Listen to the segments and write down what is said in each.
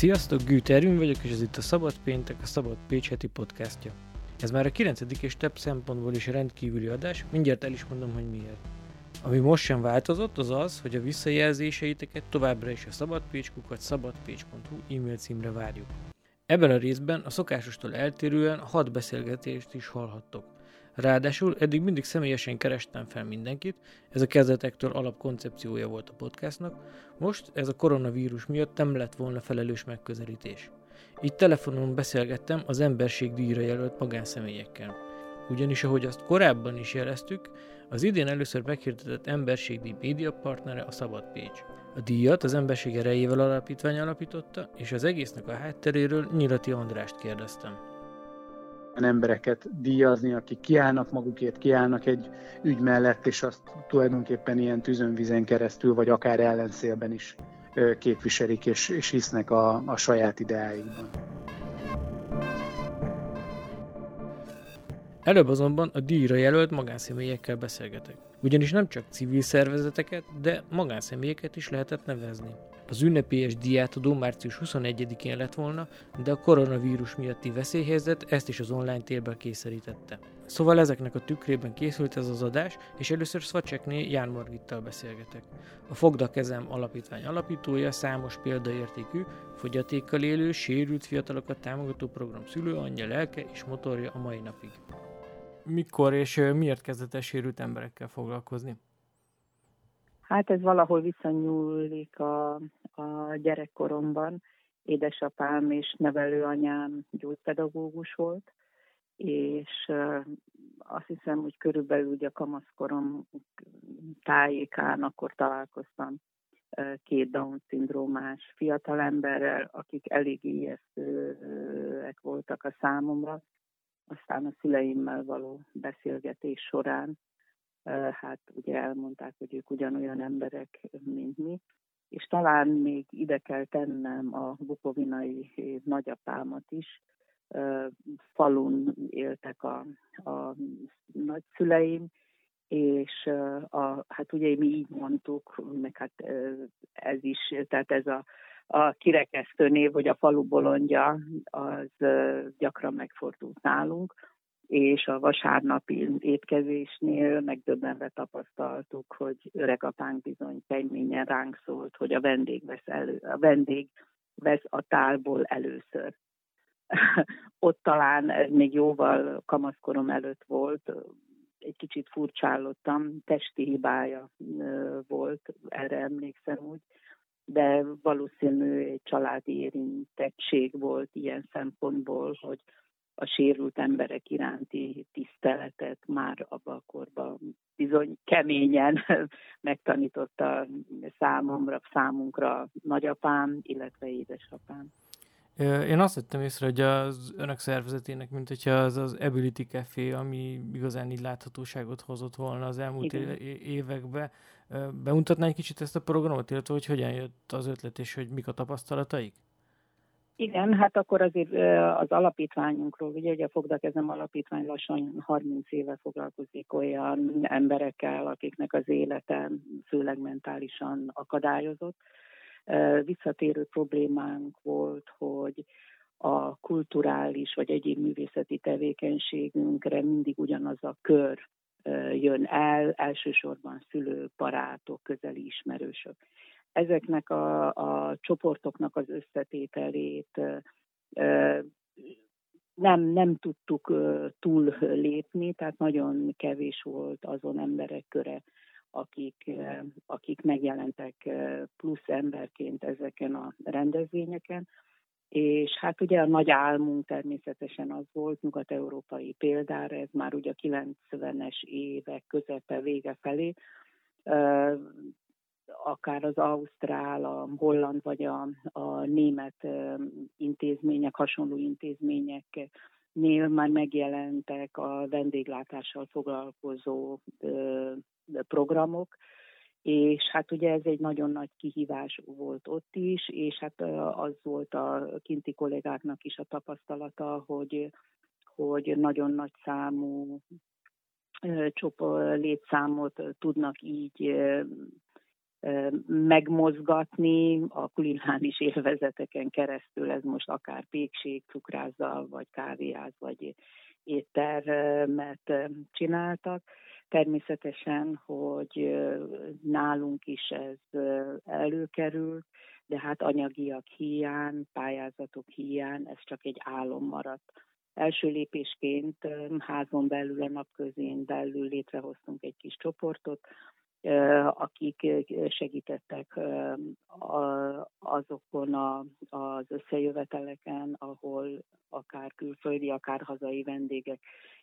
Sziasztok, Gűt vagyok, és ez itt a Szabad Péntek, a Szabad Pécs heti podcastja. Ez már a 9. és több szempontból is rendkívüli adás, mindjárt el is mondom, hogy miért. Ami most sem változott, az az, hogy a visszajelzéseiteket továbbra is a szabadpécskukat szabadpécs.hu e-mail címre várjuk. Ebben a részben a szokásostól eltérően hat beszélgetést is hallhattok. Ráadásul eddig mindig személyesen kerestem fel mindenkit, ez a kezdetektől alapkoncepciója volt a podcastnak, most ez a koronavírus miatt nem lett volna felelős megközelítés. Így telefonon beszélgettem az emberség díjra jelölt magánszemélyekkel. Ugyanis, ahogy azt korábban is jeleztük, az idén először meghirdetett emberségdíj média partnere a Szabad Pécs. A díjat az Emberség Erejével Alapítvány alapította, és az egésznek a hátteréről Nyilati Andrást kérdeztem embereket díjazni, akik kiállnak magukért, kiállnak egy ügy mellett, és azt tulajdonképpen ilyen tűzönvizen keresztül, vagy akár ellenszélben is képviselik, és, és hisznek a, a saját ideáikban. Előbb azonban a díjra jelölt magánszemélyekkel beszélgetek. Ugyanis nem csak civil szervezeteket, de magánszemélyeket is lehetett nevezni. Az ünnepélyes diátadó március 21-én lett volna, de a koronavírus miatti veszélyhelyzet ezt is az online térben kényszerítette. Szóval ezeknek a tükrében készült ez az adás, és először Szvacsekné Ján Margittal beszélgetek. A Fogda Kezem alapítvány alapítója számos példaértékű, fogyatékkal élő, sérült fiatalokat támogató program szülőanyja, lelke és motorja a mai napig. Mikor és miért kezdett el sérült emberekkel foglalkozni? Hát ez valahol visszanyúlik a, a gyerekkoromban. Édesapám és nevelőanyám gyógypedagógus volt, és azt hiszem, hogy körülbelül ugye a kamaszkorom tájékán akkor találkoztam két Down-szindrómás fiatalemberrel, akik elég ijesztőek voltak a számomra. Aztán a szüleimmel való beszélgetés során hát ugye elmondták, hogy ők ugyanolyan emberek, mint mi, és talán még ide kell tennem a bukovinai nagyapámat is. Falun éltek a, a nagyszüleim, és a, hát ugye mi így mondtuk, meg hát ez is, tehát ez a, a kirekesztő név, hogy a falu bolondja, az gyakran megfordult nálunk és a vasárnapi étkezésnél megdöbbenve tapasztaltuk, hogy öregapánk bizony keményen ránk szólt, hogy a vendég vesz, elő, a vendég vesz a tálból először. Ott talán ez még jóval kamaszkorom előtt volt, egy kicsit furcsálottam, testi hibája volt, erre emlékszem úgy, de valószínű egy családi érintettség volt ilyen szempontból, hogy a sérült emberek iránti tiszteletet már abban a korban bizony keményen megtanította számomra, számunkra nagyapám, illetve édesapám. Én azt vettem észre, hogy az önök szervezetének, mint hogyha az az Ability Café, ami igazán így láthatóságot hozott volna az elmúlt Igen. években. Bemutatná egy kicsit ezt a programot, illetve hogy hogyan jött az ötlet, és hogy mik a tapasztalataik? Igen, hát akkor azért az alapítványunkról, ugye, hogy a Fogdakezem Alapítvány lassan 30 éve foglalkozik olyan emberekkel, akiknek az élete főleg mentálisan akadályozott. Visszatérő problémánk volt, hogy a kulturális vagy egyéb művészeti tevékenységünkre mindig ugyanaz a kör jön el, elsősorban szülők, barátok, közeli ismerősök ezeknek a, a csoportoknak az összetételét nem, nem tudtuk túl lépni, tehát nagyon kevés volt azon emberek köre, akik, akik megjelentek plusz emberként ezeken a rendezvényeken. És hát ugye a nagy álmunk természetesen az volt, nyugat-európai példára, ez már ugye a 90-es évek közepe vége felé, akár az ausztrál, a holland vagy a, a német intézmények, hasonló intézmények nél már megjelentek a vendéglátással foglalkozó programok, és hát ugye ez egy nagyon nagy kihívás volt ott is, és hát az volt a kinti kollégáknak is a tapasztalata, hogy, hogy nagyon nagy számú csoport létszámot tudnak így megmozgatni a kulináris élvezeteken keresztül, ez most akár pékség, cukrázzal, vagy kávéház, vagy éttermet csináltak. Természetesen, hogy nálunk is ez előkerült, de hát anyagiak hiány, pályázatok hiány, ez csak egy álom maradt. Első lépésként házon belül, a napközén belül létrehoztunk egy kis csoportot, akik segítettek azokon az összejöveteleken, ahol akár külföldi, akár hazai vendégek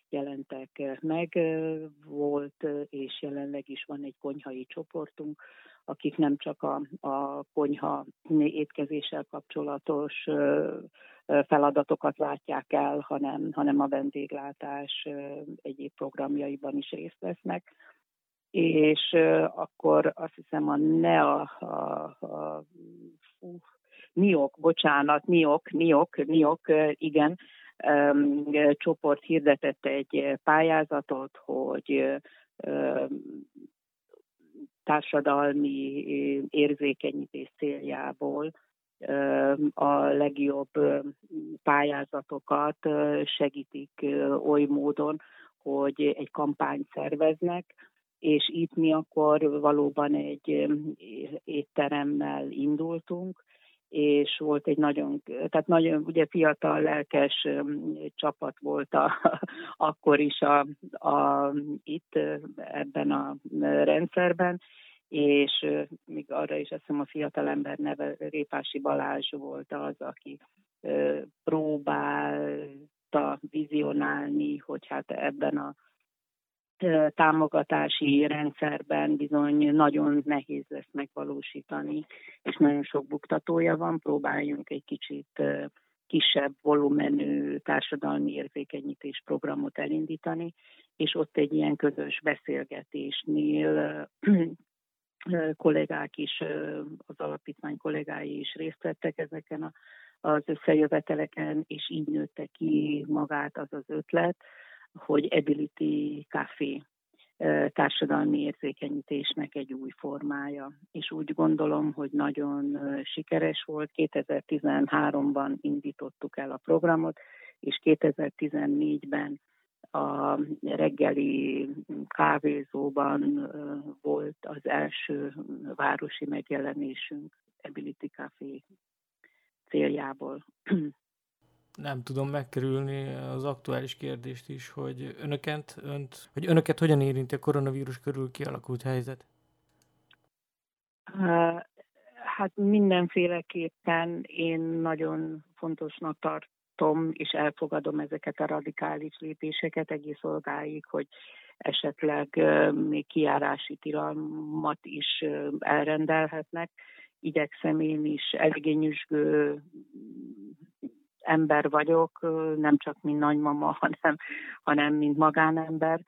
jelentek meg. Volt és jelenleg is van egy konyhai csoportunk, akik nem csak a, a konyha étkezéssel kapcsolatos feladatokat látják el, hanem, hanem a vendéglátás egyéb programjaiban is részt vesznek. És akkor azt hiszem a NEA, a, a, fú, NIOK, bocsánat, NIOK, NIOK, NIOK, igen, csoport hirdetett egy pályázatot, hogy társadalmi érzékenyítés céljából a legjobb pályázatokat segítik oly módon, hogy egy kampányt szerveznek, és itt mi akkor valóban egy étteremmel indultunk, és volt egy nagyon, tehát nagyon ugye fiatal, lelkes csapat volt a, akkor is a, a, itt ebben a rendszerben, és még arra is azt hiszem a fiatalember neve Répási Balázs volt az, aki próbálta vizionálni, hogy hát ebben a támogatási rendszerben bizony nagyon nehéz lesz megvalósítani, és nagyon sok buktatója van, próbáljunk egy kicsit kisebb volumenű társadalmi érzékenyítés programot elindítani, és ott egy ilyen közös beszélgetésnél kollégák is, az alapítvány kollégái is részt vettek ezeken az összejöveteleken, és így nőtte ki magát az az ötlet, hogy Ability Café társadalmi érzékenyítésnek egy új formája. És úgy gondolom, hogy nagyon sikeres volt. 2013-ban indítottuk el a programot, és 2014-ben a reggeli kávézóban volt az első városi megjelenésünk Ability Café céljából. Nem tudom megkerülni az aktuális kérdést is, hogy önöket, önt, hogy önöket hogyan érinti a koronavírus körül kialakult helyzet? Hát mindenféleképpen én nagyon fontosnak tartom, és elfogadom ezeket a radikális lépéseket egész olgáig, hogy esetleg még kiárási tilalmat is elrendelhetnek. Igyekszem én is eléggé ember vagyok, nem csak mint nagymama, hanem, hanem mint magánember.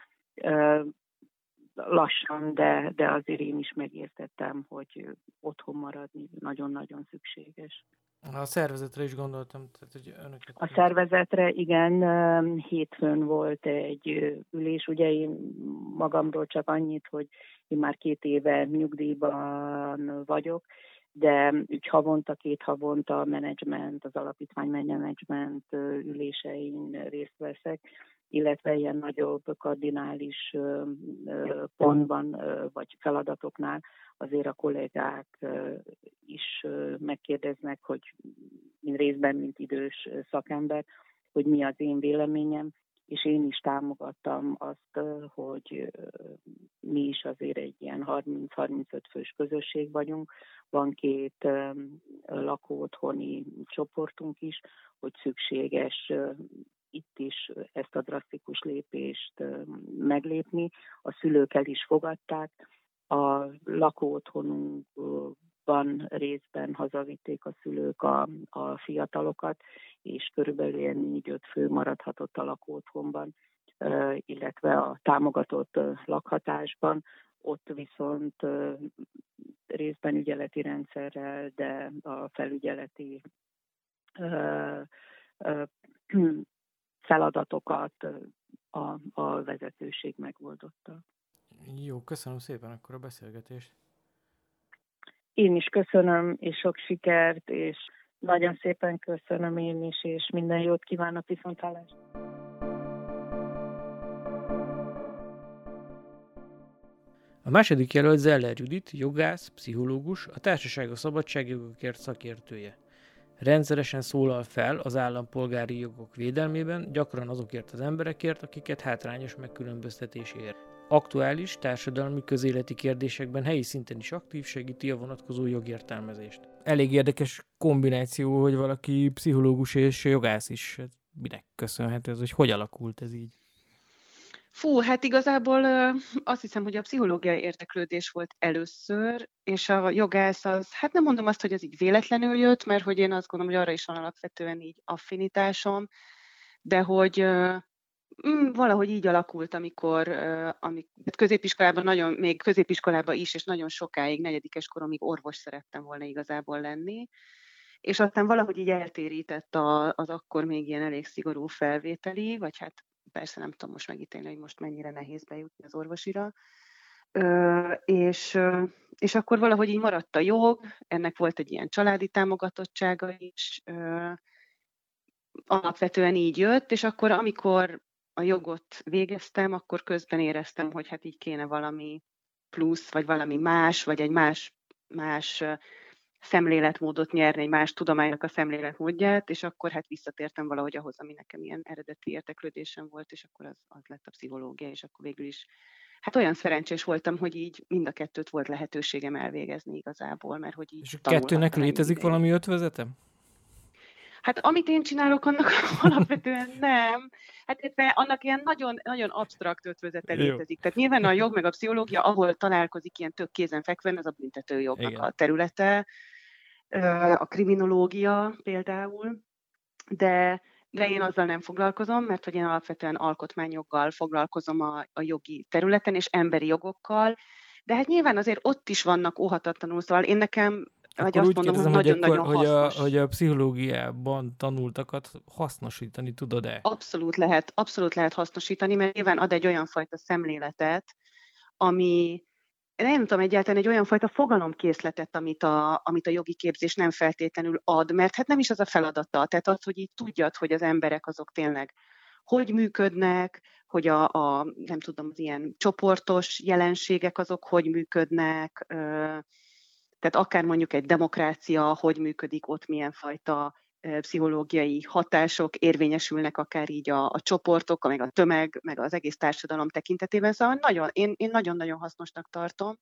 Lassan, de, de azért én is megértettem, hogy otthon maradni nagyon-nagyon szükséges. A szervezetre is gondoltam. Tehát, hogy önöket... A szervezetre, igen, hétfőn volt egy ülés, ugye én magamról csak annyit, hogy én már két éve nyugdíjban vagyok, de úgy havonta, két havonta a menedzsment, az alapítvány menedzsment ülésein részt veszek, illetve ilyen nagyobb kardinális pontban vagy feladatoknál azért a kollégák is megkérdeznek, hogy részben, mint idős szakember, hogy mi az én véleményem, és én is támogattam azt, hogy mi is azért egy ilyen 30-35 fős közösség vagyunk. Van két lakóotthoni csoportunk is, hogy szükséges itt is ezt a drasztikus lépést meglépni. A szülők el is fogadták. A lakóotthonunkban részben hazavitték a szülők a, a fiatalokat, és körülbelül ilyen négy-öt fő maradhatott a lakóotthonban, illetve a támogatott lakhatásban. Ott viszont részben ügyeleti rendszerrel, de a felügyeleti feladatokat a, a vezetőség megoldotta. Jó, köszönöm szépen akkor a beszélgetést. én is köszönöm, és sok sikert, és nagyon szépen köszönöm én is, és minden jót kívánok viszontlátásra. A második jelölt Zeller Judit, jogász, pszichológus, a Társaság a Szabadságjogokért szakértője. Rendszeresen szólal fel az állampolgári jogok védelmében, gyakran azokért az emberekért, akiket hátrányos megkülönböztetés ér. Aktuális, társadalmi, közéleti kérdésekben helyi szinten is aktív segíti a vonatkozó jogértelmezést. Elég érdekes kombináció, hogy valaki pszichológus és jogász is. Minek köszönhető ez, hogy hogy alakult ez így? Fú, hát igazából azt hiszem, hogy a pszichológiai érdeklődés volt először, és a jogász az, hát nem mondom azt, hogy ez így véletlenül jött, mert hogy én azt gondolom, hogy arra is van alapvetően így affinitásom, de hogy valahogy így alakult, amikor, amikor hát középiskolában nagyon, még középiskolában is, és nagyon sokáig, negyedikes koromig orvos szerettem volna igazából lenni, és aztán valahogy így eltérített a, az akkor még ilyen elég szigorú felvételi, vagy hát persze nem tudom most megítélni, hogy most mennyire nehéz bejutni az orvosira. Ö, és, és akkor valahogy így maradt a jog, ennek volt egy ilyen családi támogatottsága is, ö, alapvetően így jött, és akkor amikor a jogot végeztem, akkor közben éreztem, hogy hát így kéne valami plusz, vagy valami más, vagy egy más, más szemléletmódot nyerni, egy más tudománynak a szemléletmódját, és akkor hát visszatértem valahogy ahhoz, ami nekem ilyen eredeti érteklődésem volt, és akkor az, az lett a pszichológia, és akkor végül is hát olyan szerencsés voltam, hogy így mind a kettőt volt lehetőségem elvégezni igazából, mert hogy így És a kettőnek létezik idején. valami ötvözete? Hát amit én csinálok, annak alapvetően nem. Hát illetve annak ilyen nagyon, nagyon absztrakt ötvözete létezik. Tehát nyilván a jog meg a pszichológia, ahol találkozik ilyen tök kézenfekvően, az a büntetőjognak Igen. a területe, a kriminológia például, de de én azzal nem foglalkozom, mert hogy én alapvetően alkotmányjoggal foglalkozom a, a jogi területen, és emberi jogokkal, de hát nyilván azért ott is vannak óhatatlanul, szóval én nekem vagy azt mondom, kérdezem, hogy nagyon-nagyon hogy, a, hogy a pszichológiában tanultakat hasznosítani tudod-e? Abszolút lehet, abszolút lehet hasznosítani, mert nyilván ad egy olyan fajta szemléletet, ami nem tudom egyáltalán egy olyan fajta fogalomkészletet, amit a, amit a jogi képzés nem feltétlenül ad, mert hát nem is az a feladata. Tehát az, hogy így tudjad, hogy az emberek azok tényleg hogy működnek, hogy a, a nem tudom, az ilyen csoportos jelenségek azok hogy működnek, tehát akár mondjuk egy demokrácia, hogy működik, ott milyen fajta pszichológiai hatások érvényesülnek akár így a, a csoportok, meg a tömeg, meg az egész társadalom tekintetében. Szóval nagyon, én, én nagyon-nagyon hasznosnak tartom.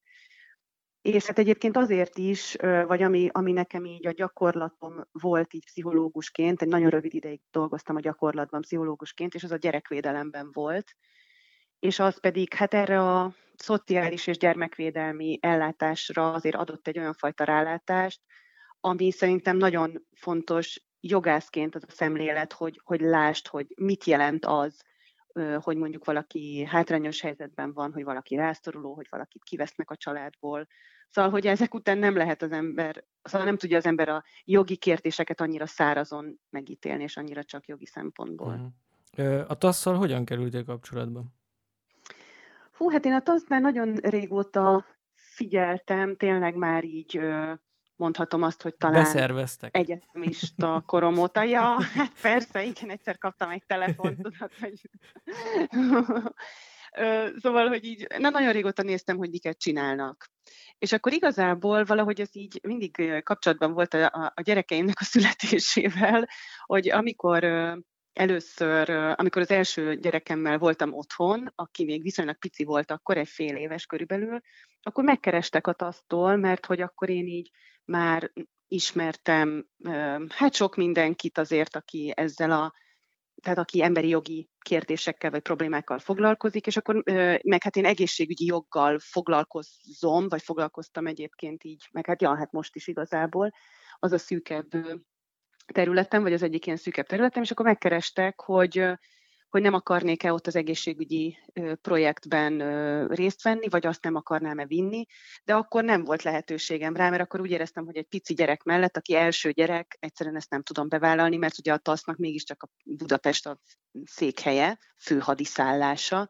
És hát egyébként azért is, vagy ami, ami nekem így a gyakorlatom volt így pszichológusként, egy nagyon rövid ideig dolgoztam a gyakorlatban pszichológusként, és az a gyerekvédelemben volt. És az pedig, hát erre a szociális és gyermekvédelmi ellátásra azért adott egy olyan fajta rálátást, ami szerintem nagyon fontos jogászként az a szemlélet, hogy, hogy lást, hogy mit jelent az, hogy mondjuk valaki hátrányos helyzetben van, hogy valaki rászoruló, hogy valakit kivesznek a családból. Szóval, hogy ezek után nem lehet az ember, szóval nem tudja az ember a jogi kérdéseket annyira szárazon megítélni, és annyira csak jogi szempontból. Uh-huh. A tasszal hogyan kerültél kapcsolatba? Hú, hát én a tasz már nagyon régóta figyeltem, tényleg már így mondhatom azt, hogy talán Beszerveztek. egyetemista korom óta. Ja, hát persze, igen, egyszer kaptam egy telefont, tudod, hogy... szóval, hogy így nem nagyon régóta néztem, hogy miket csinálnak. És akkor igazából valahogy ez így mindig kapcsolatban volt a, a gyerekeimnek a születésével, hogy amikor először, amikor az első gyerekemmel voltam otthon, aki még viszonylag pici volt akkor, egy fél éves körülbelül, akkor megkerestek a tasztól, mert hogy akkor én így már ismertem hát sok mindenkit azért, aki ezzel a tehát aki emberi jogi kérdésekkel vagy problémákkal foglalkozik, és akkor meg hát én egészségügyi joggal foglalkozom, vagy foglalkoztam egyébként így, meg hát ja, hát most is igazából, az a szűkebb területem, vagy az egyik ilyen szűkebb területem, és akkor megkerestek, hogy hogy nem akarnék-e ott az egészségügyi projektben részt venni, vagy azt nem akarnám-e vinni, de akkor nem volt lehetőségem rá, mert akkor úgy éreztem, hogy egy pici gyerek mellett, aki első gyerek, egyszerűen ezt nem tudom bevállalni, mert ugye a TASZ-nak mégiscsak a Budapest a székhelye, fő hadiszállása,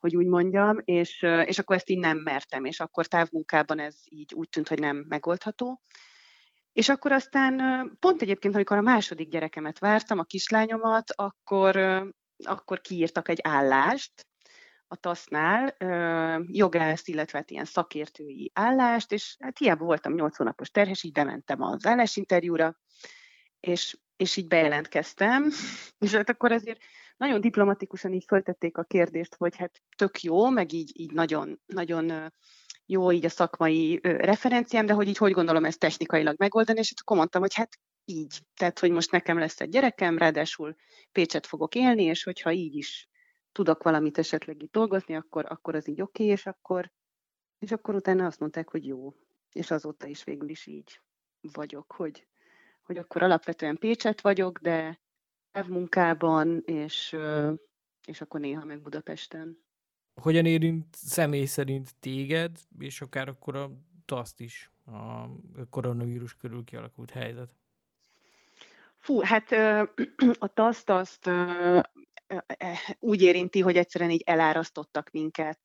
hogy úgy mondjam, és, és akkor ezt így nem mertem, és akkor távmunkában ez így úgy tűnt, hogy nem megoldható. És akkor aztán pont egyébként, amikor a második gyerekemet vártam, a kislányomat, akkor, akkor kiírtak egy állást, a TASZ-nál jogász, illetve hát ilyen szakértői állást, és hát hiába voltam 8 hónapos terhes, így bementem az állásinterjúra, és, és így bejelentkeztem, és hát akkor azért nagyon diplomatikusan így föltették a kérdést, hogy hát tök jó, meg így, így nagyon, nagyon jó így a szakmai referenciám, de hogy így hogy gondolom ezt technikailag megoldani, és akkor mondtam, hogy hát így. Tehát, hogy most nekem lesz egy gyerekem, ráadásul Pécset fogok élni, és hogyha így is tudok valamit esetleg itt dolgozni, akkor, akkor az így oké, okay, és akkor, és akkor utána azt mondták, hogy jó. És azóta is végül is így vagyok, hogy, hogy akkor alapvetően Pécset vagyok, de munkában, és, és akkor néha meg Budapesten. Hogyan érint személy szerint téged, és akár akkor a TASZT is, a koronavírus körül kialakult helyzet? Fú, hát a TASZT azt úgy érinti, hogy egyszerűen így elárasztottak minket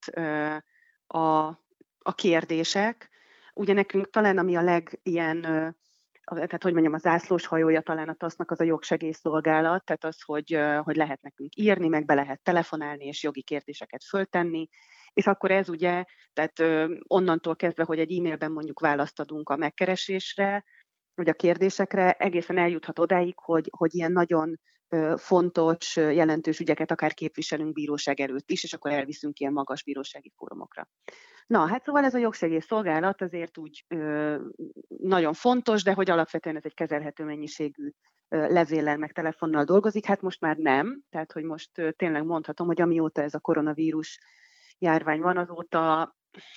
a, a kérdések. Ugye nekünk talán ami a legilyen, tehát hogy mondjam, a zászlós hajója talán a TASZ-nak az a jogsegélyszolgálat, tehát az, hogy, hogy lehet nekünk írni, meg be lehet telefonálni, és jogi kérdéseket föltenni, és akkor ez ugye, tehát onnantól kezdve, hogy egy e-mailben mondjuk választ adunk a megkeresésre, vagy a kérdésekre, egészen eljuthat odáig, hogy, hogy ilyen nagyon fontos, jelentős ügyeket akár képviselünk bíróság előtt is, és akkor elviszünk ilyen magas bírósági fórumokra. Na, hát szóval ez a jogsegélyszolgálat azért úgy ö, nagyon fontos, de hogy alapvetően ez egy kezelhető mennyiségű ö, levéllel meg telefonnal dolgozik, hát most már nem, tehát hogy most ö, tényleg mondhatom, hogy amióta ez a koronavírus járvány van, azóta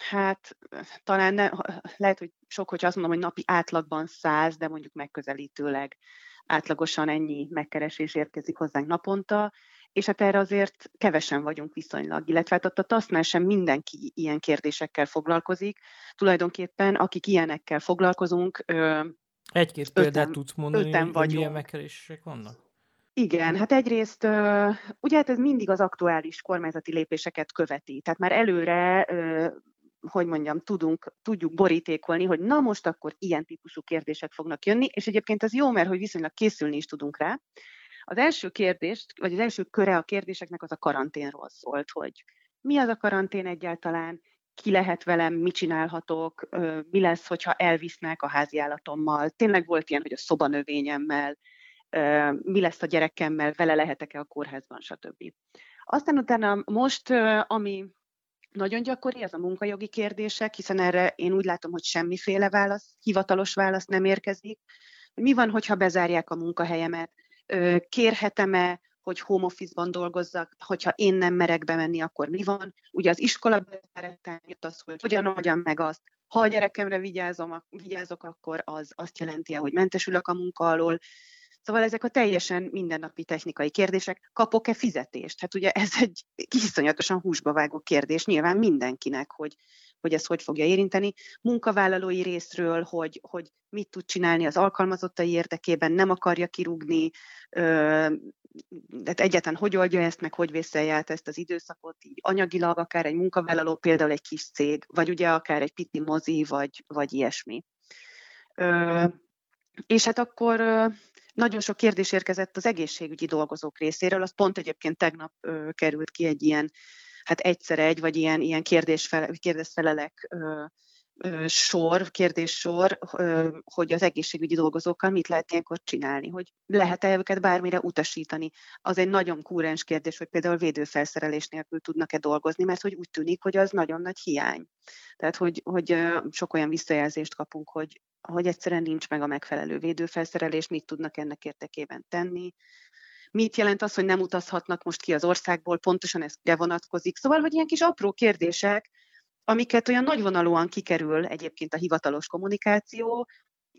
hát talán ne, lehet, hogy sok, hogy azt mondom, hogy napi átlagban száz, de mondjuk megközelítőleg átlagosan ennyi megkeresés érkezik hozzánk naponta, és hát erre azért kevesen vagyunk viszonylag, illetve hát ott a TASZ-nál sem mindenki ilyen kérdésekkel foglalkozik. Tulajdonképpen, akik ilyenekkel foglalkozunk, egy-két példát tudsz mondani, hogy vagyunk. milyen megkeresések vannak? Igen, hát egyrészt ugye hát ez mindig az aktuális kormányzati lépéseket követi, tehát már előre hogy mondjam, tudunk, tudjuk borítékolni, hogy na most akkor ilyen típusú kérdések fognak jönni, és egyébként ez jó, mert hogy viszonylag készülni is tudunk rá. Az első kérdés, vagy az első köre a kérdéseknek az a karanténról szólt, hogy mi az a karantén egyáltalán, ki lehet velem, mit csinálhatok, mi lesz, hogyha elvisznek a háziállatommal. Tényleg volt ilyen, hogy a szobanövényemmel, mi lesz a gyerekemmel, vele lehetek-e a kórházban, stb. Aztán utána most, ami nagyon gyakori, az a munkajogi kérdések, hiszen erre én úgy látom, hogy semmiféle válasz, hivatalos válasz nem érkezik. Mi van, hogyha bezárják a munkahelyemet? Kérhetem-e, hogy home office-ban dolgozzak, hogyha én nem merek bemenni, akkor mi van? Ugye az iskola bezáratán jött az, hogy hogyan oldjam meg azt, ha a gyerekemre vigyázom, vigyázok, akkor az azt jelenti, hogy mentesülök a munka alól. Szóval ezek a teljesen mindennapi technikai kérdések, kapok-e fizetést? Hát ugye ez egy iszonyatosan húsba vágó kérdés nyilván mindenkinek, hogy, hogy ez hogy fogja érinteni. Munkavállalói részről, hogy, hogy mit tud csinálni az alkalmazottai érdekében, nem akarja kirúgni, de egyáltalán hogy oldja ezt, meg hogy vészelje át ezt az időszakot, így anyagilag akár egy munkavállaló, például egy kis cég, vagy ugye akár egy piti mozi, vagy, vagy ilyesmi. És hát akkor nagyon sok kérdés érkezett az egészségügyi dolgozók részéről, az pont egyébként tegnap ö, került ki egy ilyen, hát egyszer egy, vagy ilyen, ilyen kérdésfele, kérdésfelelek ö, sor, kérdéssor, hogy az egészségügyi dolgozókkal mit lehet ilyenkor csinálni, hogy lehet-e őket bármire utasítani. Az egy nagyon kúrens kérdés, hogy például védőfelszerelés nélkül tudnak-e dolgozni, mert hogy úgy tűnik, hogy az nagyon nagy hiány. Tehát, hogy, hogy sok olyan visszajelzést kapunk, hogy hogy egyszerűen nincs meg a megfelelő védőfelszerelés, mit tudnak ennek érdekében tenni, mit jelent az, hogy nem utazhatnak most ki az országból, pontosan ez vonatkozik. Szóval, hogy ilyen kis apró kérdések, amiket olyan nagyvonalúan kikerül egyébként a hivatalos kommunikáció,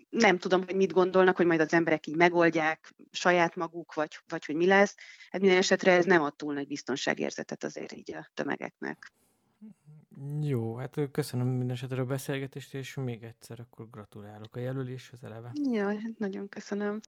nem tudom, hogy mit gondolnak, hogy majd az emberek így megoldják saját maguk, vagy, vagy hogy mi lesz. Hát minden esetre ez nem ad túl nagy biztonságérzetet azért így a tömegeknek. Jó, hát köszönöm minden esetre a beszélgetést, és még egyszer akkor gratulálok a jelöléshez eleve. Ja, hát nagyon köszönöm.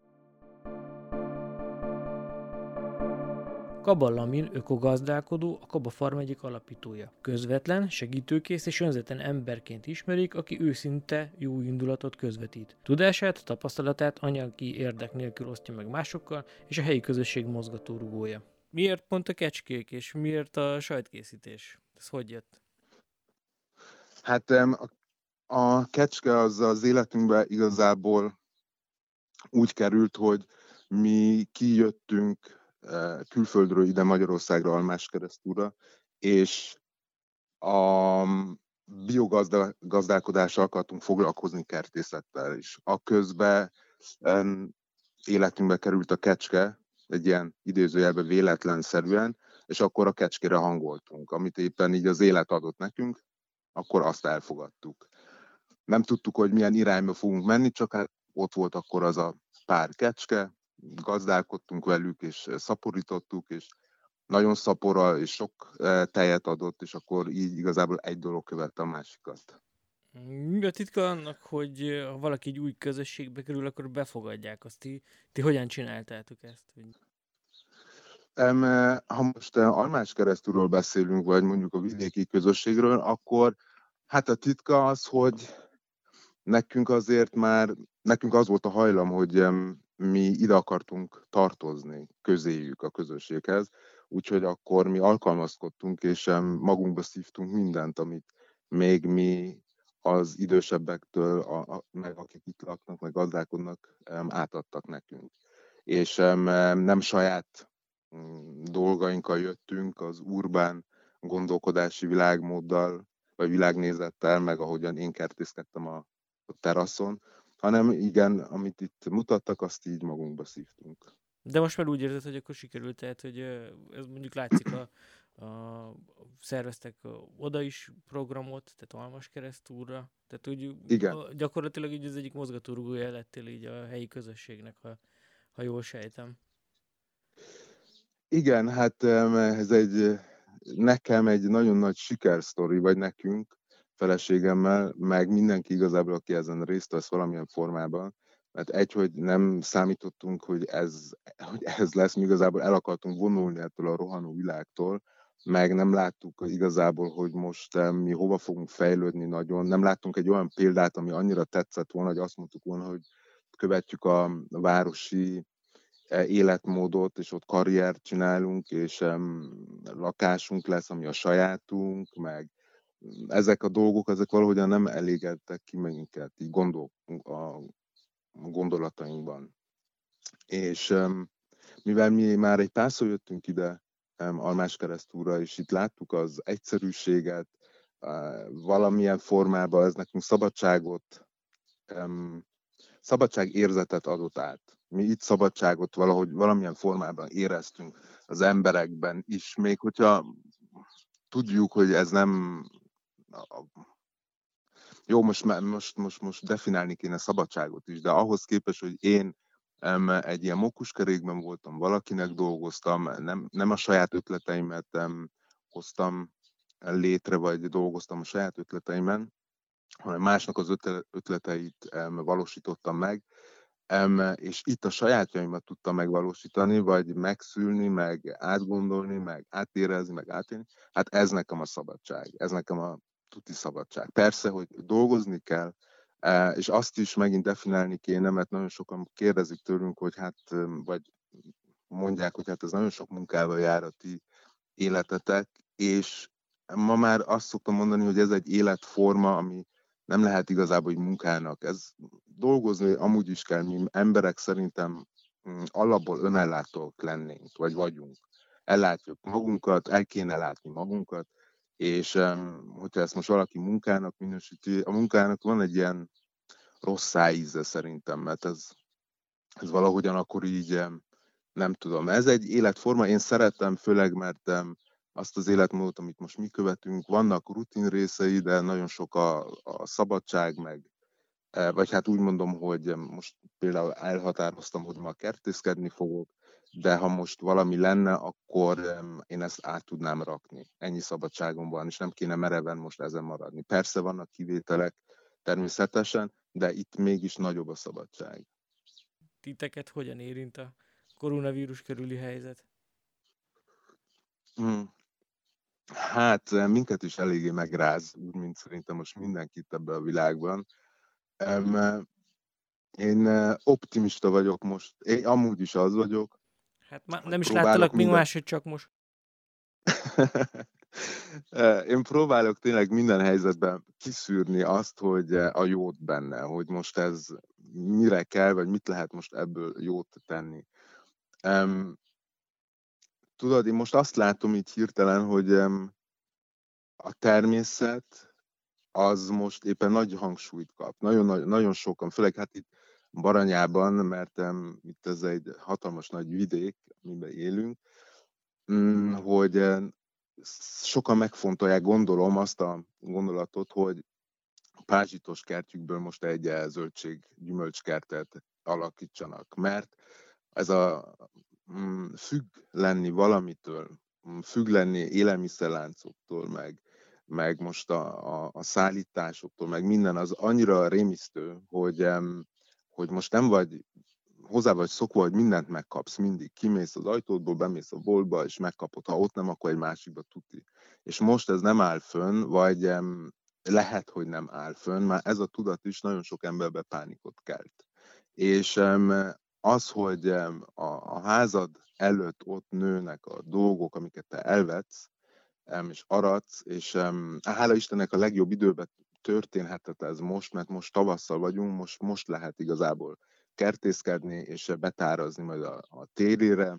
Kaba Lamin ökogazdálkodó, a Kaba Farm egyik alapítója. Közvetlen, segítőkész és önzetlen emberként ismerik, aki őszinte jó indulatot közvetít. Tudását, tapasztalatát anyagi érdek nélkül osztja meg másokkal, és a helyi közösség mozgatórugója. Miért pont a kecskék, és miért a sajtkészítés? Ez hogy jött? Hát a, kecske az az életünkbe igazából úgy került, hogy mi kijöttünk eh, külföldről ide Magyarországra, Almás keresztúra, és a biogazdálkodással akartunk foglalkozni kertészettel is. A közben életünkbe került a kecske, egy ilyen idézőjelben véletlenszerűen, és akkor a kecskére hangoltunk, amit éppen így az élet adott nekünk, akkor azt elfogadtuk. Nem tudtuk, hogy milyen irányba fogunk menni, csak hát ott volt akkor az a pár kecske, gazdálkodtunk velük, és szaporítottuk, és nagyon szapora, és sok eh, tejet adott, és akkor így igazából egy dolog követte a másikat. Mi a titka annak, hogy eh, ha valaki egy új közösségbe kerül, akkor befogadják azt? Ti, ti hogyan csináltátok ezt? Em, ha most Almás keresztúról beszélünk, vagy mondjuk a vidéki közösségről, akkor hát a titka az, hogy nekünk azért már, nekünk az volt a hajlam, hogy mi ide akartunk tartozni közéjük a közösséghez, úgyhogy akkor mi alkalmazkodtunk, és magunkba szívtunk mindent, amit még mi az idősebbektől, a, a, meg akik itt laknak, meg gazdálkodnak, átadtak nekünk. És nem saját mm, dolgainkkal jöttünk, az urbán gondolkodási világmóddal, vagy világnézettel, meg ahogyan én kertészkedtem a, a teraszon, hanem igen, amit itt mutattak, azt így magunkba szívtunk. De most már úgy érzed, hogy akkor sikerült, tehát, hogy ez mondjuk látszik a, a szerveztek oda is programot, tehát Almas keresztúra, tehát úgy Igen. A, gyakorlatilag így az egyik mozgatórugója lettél így a helyi közösségnek, ha, ha jól sejtem. Igen, hát ez egy nekem egy nagyon nagy sikersztori, vagy nekünk, feleségemmel, meg mindenki igazából, aki ezen részt vesz valamilyen formában, mert egy, hogy nem számítottunk, hogy ez, hogy ez lesz, mi igazából el akartunk vonulni ettől a rohanó világtól, meg nem láttuk igazából, hogy most eh, mi hova fogunk fejlődni nagyon. Nem láttunk egy olyan példát, ami annyira tetszett volna, hogy azt mondtuk volna, hogy követjük a városi életmódot, és ott karriert csinálunk, és lakásunk lesz, ami a sajátunk, meg ezek a dolgok, ezek valahogyan nem elégedtek ki minket, így gondol, a gondolatainkban. És mivel mi már egy párszor jöttünk ide Almás keresztúra, és itt láttuk az egyszerűséget, valamilyen formában ez nekünk szabadságot, szabadság érzetet adott át. Mi itt szabadságot valahogy valamilyen formában éreztünk az emberekben is, még hogyha tudjuk, hogy ez nem jó, most, most, most, most definiálni kéne szabadságot is, de ahhoz képest, hogy én egy ilyen mokuskerékben voltam, valakinek dolgoztam, nem, nem a saját ötleteimet hoztam létre, vagy dolgoztam a saját ötleteimen, hanem másnak az ötleteit valósítottam meg, és itt a sajátjaimat tudtam megvalósítani, vagy megszülni, meg átgondolni, meg átérezni, meg átélni. Hát ez nekem a szabadság, ez nekem a tuti szabadság. Persze, hogy dolgozni kell, e, és azt is megint definiálni kéne, mert nagyon sokan kérdezik tőlünk, hogy hát, vagy mondják, hogy hát ez nagyon sok munkával jár a ti életetek, és ma már azt szoktam mondani, hogy ez egy életforma, ami nem lehet igazából hogy munkának. Ez dolgozni amúgy is kell, mi emberek szerintem mm, alapból önellátók lennénk, vagy vagyunk. Ellátjuk magunkat, el kéne látni magunkat, és hogyha ezt most valaki munkának minősíti, a munkának van egy ilyen rossz íze szerintem, mert ez, ez valahogyan akkor így nem tudom. Ez egy életforma, én szeretem, főleg mert azt az életmódot, amit most mi követünk, vannak rutin részei, de nagyon sok a, a szabadság, meg e, vagy hát úgy mondom, hogy most például elhatároztam, hogy ma kertészkedni fogok, de ha most valami lenne, akkor én ezt át tudnám rakni. Ennyi szabadságom van, és nem kéne mereven most ezen maradni. Persze vannak kivételek természetesen, de itt mégis nagyobb a szabadság. Titeket hogyan érint a koronavírus körüli helyzet? Hmm. Hát minket is eléggé megráz, úgy, mint szerintem most mindenkit ebbe a világban. Én optimista vagyok most. Én amúgy is az vagyok. Hát már nem is láttalak még minden... máshogy csak most. Én próbálok tényleg minden helyzetben kiszűrni azt, hogy a jót benne, hogy most ez mire kell, vagy mit lehet most ebből jót tenni. Um, tudod, én most azt látom így hirtelen, hogy a természet az most éppen nagy hangsúlyt kap. Nagyon, nagyon sokan, főleg hát itt Baranyában, mert itt ez egy hatalmas nagy vidék, amiben élünk, um, hogy sokan megfontolják, gondolom azt a gondolatot, hogy pázsitos kertjükből most egy zöldség gyümölcskertet alakítsanak, mert ez a mm, függ lenni valamitől, mm, függ lenni élelmiszerláncoktól, meg, meg most a, a, a szállításoktól, meg minden az annyira rémisztő, hogy, hogy most nem vagy hozzá vagy szokva, hogy mindent megkapsz mindig. Kimész az ajtódból, bemész a boltba, és megkapod. Ha ott nem, akkor egy másikba tuti. És most ez nem áll fönn, vagy lehet, hogy nem áll fönn, már ez a tudat is nagyon sok emberbe pánikot kelt. És az, hogy a, a házad előtt ott nőnek a dolgok, amiket te elvetsz, és aratsz, és hála Istennek a legjobb időben történhetett ez most, mert most tavasszal vagyunk, most, most lehet igazából kertészkedni és betárazni majd a, a térére,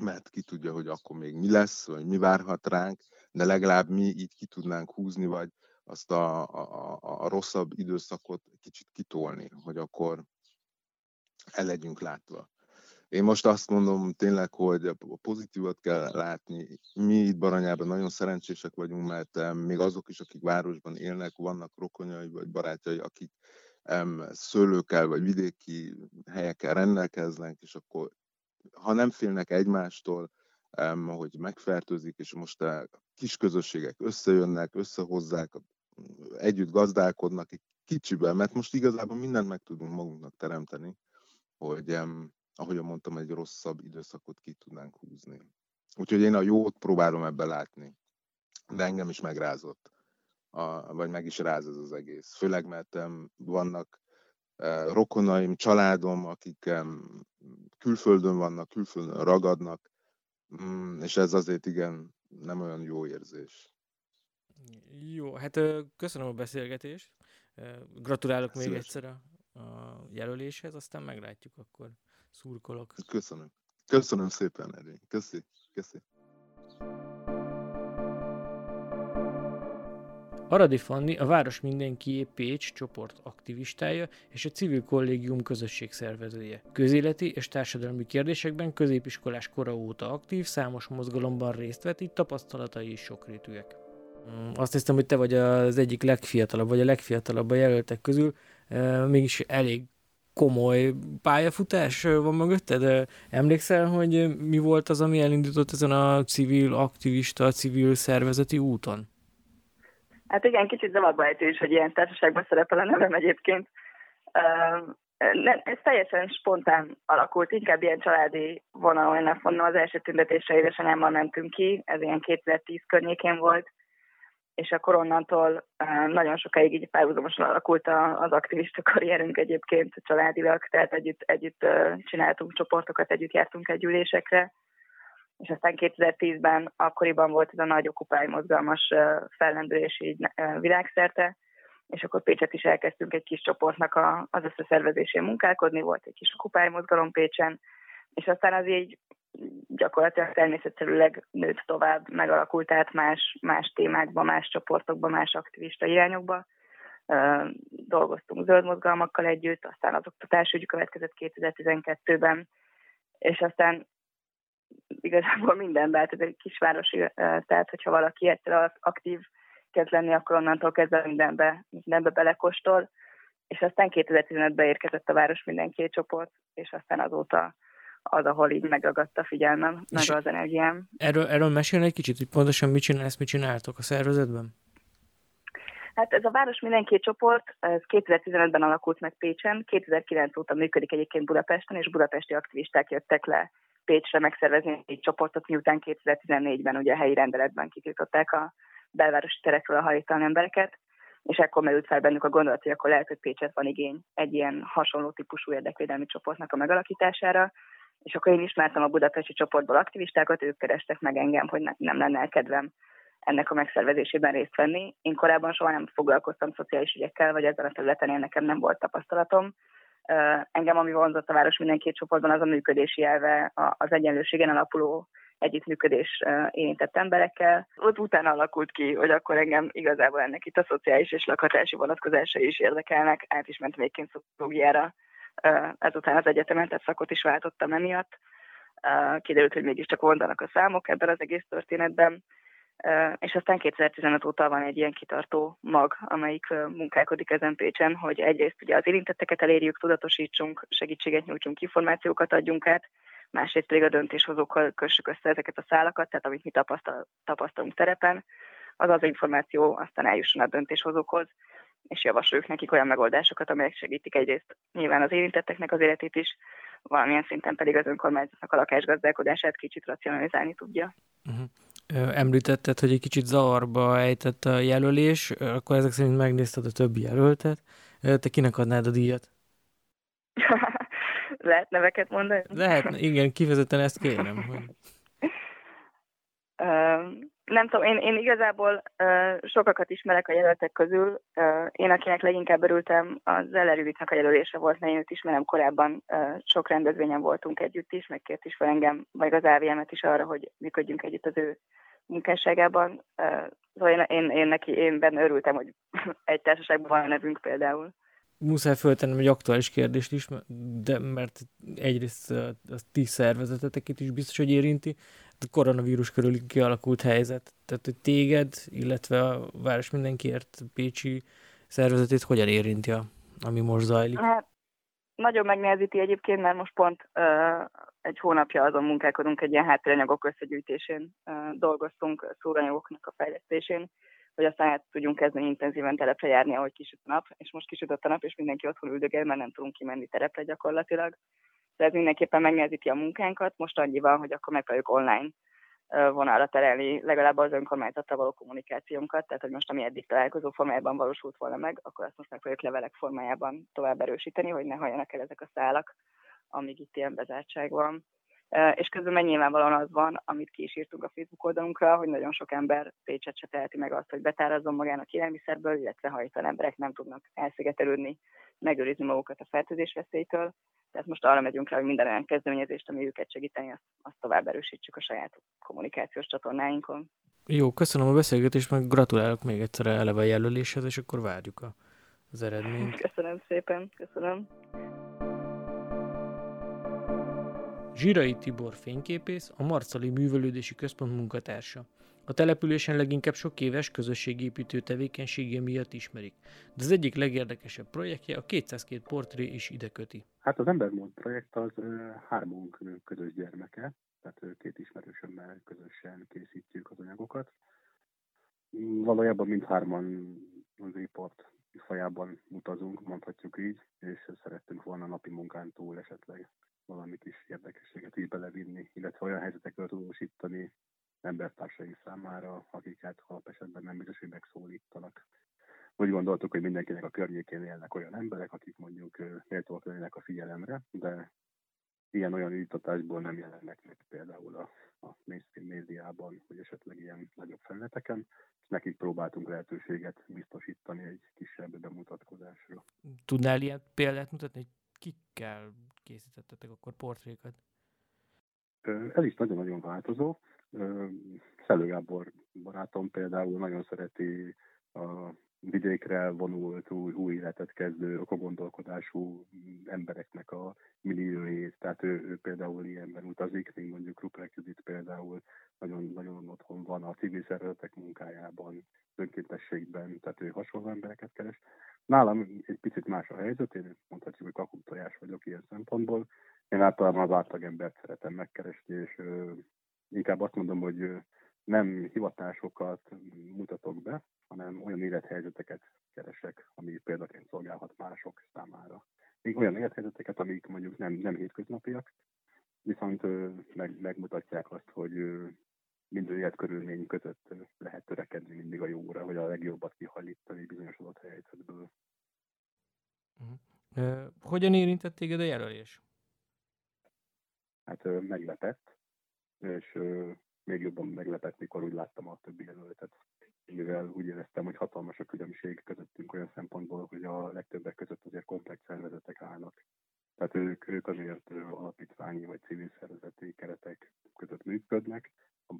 mert ki tudja, hogy akkor még mi lesz, vagy mi várhat ránk, de legalább mi így ki tudnánk húzni, vagy azt a, a, a rosszabb időszakot kicsit kitolni, hogy akkor el legyünk látva. Én most azt mondom tényleg, hogy a pozitívat kell látni. Mi itt Baranyában nagyon szerencsések vagyunk, mert még azok is, akik városban élnek, vannak rokonyai vagy barátjai, akik szőlőkkel vagy vidéki helyekkel rendelkeznek, és akkor ha nem félnek egymástól, hogy megfertőzik, és most a kis közösségek összejönnek, összehozzák, együtt gazdálkodnak egy kicsiben, mert most igazából mindent meg tudunk magunknak teremteni, hogy ahogy mondtam, egy rosszabb időszakot ki tudnánk húzni. Úgyhogy én a jót próbálom ebbe látni, de engem is megrázott a, vagy meg is ráz ez az egész. Főleg, mert vannak uh, rokonaim, családom, akik külföldön vannak, külföldön ragadnak, um, és ez azért igen nem olyan jó érzés. Jó, hát köszönöm a beszélgetést. Gratulálok Szíves. még egyszer a, a jelöléshez, aztán meglátjuk akkor. Szurkolok. Köszönöm. Köszönöm szépen, Eri. Köszi. Köszi. Aradi Fanni a Város Mindenkié Pécs csoport aktivistája és a civil kollégium közösségszervezője. Közéleti és társadalmi kérdésekben középiskolás kora óta aktív, számos mozgalomban részt vett, így tapasztalatai is sokrétűek. Mm, azt hiszem, hogy te vagy az egyik legfiatalabb, vagy a legfiatalabb a jelöltek közül, mégis elég komoly pályafutás van mögötted. Emlékszel, hogy mi volt az, ami elindított ezen a civil aktivista, civil szervezeti úton? Hát igen, kicsit zavarba ejtő is, hogy ilyen társaságban szerepel a nevem egyébként. Ez teljesen spontán alakult, inkább ilyen családi vonalon mondom, az első tüntetésre édesanyámmal mentünk ki, ez ilyen 2010 környékén volt, és akkor onnantól nagyon sokáig így párhuzamosan alakult az aktivista karrierünk egyébként családilag, tehát együtt, együtt csináltunk csoportokat, együtt jártunk egy ülésekre, és aztán 2010-ben akkoriban volt ez a nagy okupály mozgalmas fellendülés így világszerte, és akkor Pécset is elkezdtünk egy kis csoportnak az összeszervezésén munkálkodni, volt egy kis okupály mozgalom Pécsen, és aztán az így gyakorlatilag természetszerűleg nőtt tovább, megalakult át más, más témákba, más csoportokba, más aktivista irányokba. dolgoztunk zöld mozgalmakkal együtt, aztán az oktatásügy következett 2012-ben, és aztán igazából mindenben, tehát egy kisvárosi, tehát hogyha valaki egyszer aktív kezd lenni, akkor onnantól kezdve mindenbe, mindenbe belekostol, és aztán 2015-ben érkezett a Város Mindenki csoport, és aztán azóta az, ahol így megragadta a figyelmem, meg az energiám. Erről, erről mesélni egy kicsit, hogy pontosan mit csinálsz, mit csináltok a szervezetben? Hát ez a Város Mindenki csoport, ez 2015-ben alakult meg Pécsen, 2009 óta működik egyébként Budapesten, és budapesti aktivisták jöttek le Pécsre megszervezni egy csoportot, miután 2014-ben ugye a helyi rendeletben kitiltották a belvárosi terekről a hajtalan embereket, és ekkor merült fel bennük a gondolat, hogy akkor lehet, hogy Pécset van igény egy ilyen hasonló típusú érdekvédelmi csoportnak a megalakítására, és akkor én ismertem a budapesti csoportból aktivistákat, ők kerestek meg engem, hogy nem lenne kedvem ennek a megszervezésében részt venni. Én korábban soha nem foglalkoztam szociális ügyekkel, vagy ezen a területen én nekem nem volt tapasztalatom. Engem, ami vonzott a város minden két csoportban, az a működési elve, az egyenlőségen alapuló együttműködés érintett emberekkel. Ott utána alakult ki, hogy akkor engem igazából ennek itt a szociális és lakhatási vonatkozásai is érdekelnek. Át is mentem egyébként szociológiára ezután az egyetemen, tehát szakot is váltottam emiatt. Kiderült, hogy mégiscsak mondanak a számok ebben az egész történetben. És aztán 2015 óta van egy ilyen kitartó mag, amelyik munkálkodik ezen Pécsen, hogy egyrészt ugye az érintetteket elérjük, tudatosítsunk, segítséget nyújtsunk, információkat adjunk át, másrészt pedig a döntéshozókkal kössük össze ezeket a szálakat, tehát amit mi tapasztal, tapasztalunk terepen, az az információ aztán eljusson a döntéshozókhoz, és javasoljuk nekik olyan megoldásokat, amelyek segítik egyrészt nyilván az érintetteknek az életét is, valamilyen szinten pedig az önkormányzatnak a lakásgazdálkodását kicsit racionalizálni tudja. Uh-huh. Említetted, hogy egy kicsit zavarba ejtett a jelölés, akkor ezek szerint megnézted a többi jelöltet. Te kinek adnád a díjat? Lehet neveket mondani? Lehet, igen, kifejezetten ezt kérem. Hogy... Uh, nem tudom, én, én igazából uh, sokakat ismerek a jelöltek közül. Uh, én, akinek leginkább örültem, az Ellerüvitnek a jelölése volt, mert én őt ismerem korábban. Uh, sok rendezvényen voltunk együtt is, megkért is fel engem, vagy az AVM-et is arra, hogy működjünk együtt az ő munkásságában. Uh, szóval én, én, én, neki, én benne örültem, hogy egy társaságban van a nevünk például muszáj föltennem egy aktuális kérdést is, de mert egyrészt a, ti szervezeteteket is biztos, hogy érinti, koronavírus körül kialakult helyzet. Tehát, hogy téged, illetve a Város Mindenkiért Pécsi szervezetét hogyan érinti, a, ami most zajlik? Hát, nagyon megnehezíti egyébként, mert most pont uh, egy hónapja azon munkálkodunk, egy ilyen háttéranyagok összegyűjtésén uh, dolgoztunk, szóranyagoknak a fejlesztésén, hogy aztán hát tudjunk kezdeni intenzíven terepre járni, ahogy kisüt a nap, és most kisütött a nap, és mindenki otthon üldögél, mert nem tudunk kimenni terepre gyakorlatilag. De ez mindenképpen megnehezíti a munkánkat, most annyival, hogy akkor megpróbáljuk online vonalra terelni legalább az önkormányzattal való kommunikációnkat, tehát hogy most ami eddig találkozó formájában valósult volna meg, akkor azt most megpróbáljuk levelek formájában tovább erősíteni, hogy ne halljanak el ezek a szálak, amíg itt ilyen bezártság van és közben nyilvánvalóan az van, amit ki is írtunk a Facebook oldalunkra, hogy nagyon sok ember Pécset se teheti meg azt, hogy betárazzon magának élelmiszerből, illetve hajtan emberek nem tudnak elszigetelődni, megőrizni magukat a fertőzés veszélytől. Tehát most arra megyünk rá, hogy minden olyan kezdeményezést, ami őket segíteni, azt, azt tovább erősítsük a saját kommunikációs csatornáinkon. Jó, köszönöm a beszélgetést, meg gratulálok még egyszer eleve a jelöléshez, és akkor várjuk a, az eredményt. Köszönöm szépen, köszönöm. Zsirai Tibor fényképész, a Marcali Művelődési Központ munkatársa. A településen leginkább sok éves közösségépítő tevékenysége miatt ismerik, de az egyik legérdekesebb projektje a 202 portré is ide köti. Hát az Embermond projekt az hármunk közös gyermeke, tehát két ismerősömmel közösen készítjük az anyagokat. Valójában mindhárman az ipart fajában utazunk, mondhatjuk így, és szerettünk volna napi munkán túl esetleg valami kis érdekességet is belevinni, illetve olyan helyzetekről tudósítani embertársai számára, akiket alap esetben nem biztos, hogy megszólítanak. Úgy gondoltuk, hogy mindenkinek a környékén élnek olyan emberek, akik mondjuk méltóak lennének a figyelemre, de ilyen-olyan ügytatásból nem jelennek meg például a, a mainstream médiában, vagy esetleg ilyen nagyobb felületeken, és nekik próbáltunk lehetőséget biztosítani egy kisebb bemutatkozásra. Tudnál ilyen példát mutatni, hogy kikkel készítettetek akkor portrékat? Ez is nagyon-nagyon változó. Szelő Gábor barátom például nagyon szereti a vidékre vonult, új, új életet kezdő, okogondolkodású embereknek a milliójét. Tehát ő, ő például ilyenben utazik, még mondjuk Ruprek Judit például nagyon, nagyon otthon van a civil szervezetek munkájában, önkéntességben, tehát ő hasonló embereket keres. Nálam egy picit más a helyzet, én mondhatjuk, hogy kakuktojás vagyok ilyen szempontból. Én általában az átlagembert szeretem megkeresni, és ö, inkább azt mondom, hogy ö, nem hivatásokat mutatok be, hanem olyan élethelyzeteket keresek, ami példaként szolgálhat mások számára. Még olyan élethelyzeteket, amik mondjuk nem, nem hétköznapiak, viszont meg, megmutatják azt, hogy minden ilyet körülmény között lehet törekedni mindig a jóra, hogy a legjobbat kihajlítani bizonyos adott helyzetből. Uh-huh. Hogyan érintett téged a jelölés? Hát meglepett, és még jobban meglepett, mikor úgy láttam a többi jelöltet. Mivel úgy éreztem, hogy hatalmas a különbség közöttünk olyan szempontból, hogy a legtöbbek között azért komplex szervezetek állnak. Tehát ők, ők azért alapítványi vagy civil szervezeti keretek között működnek.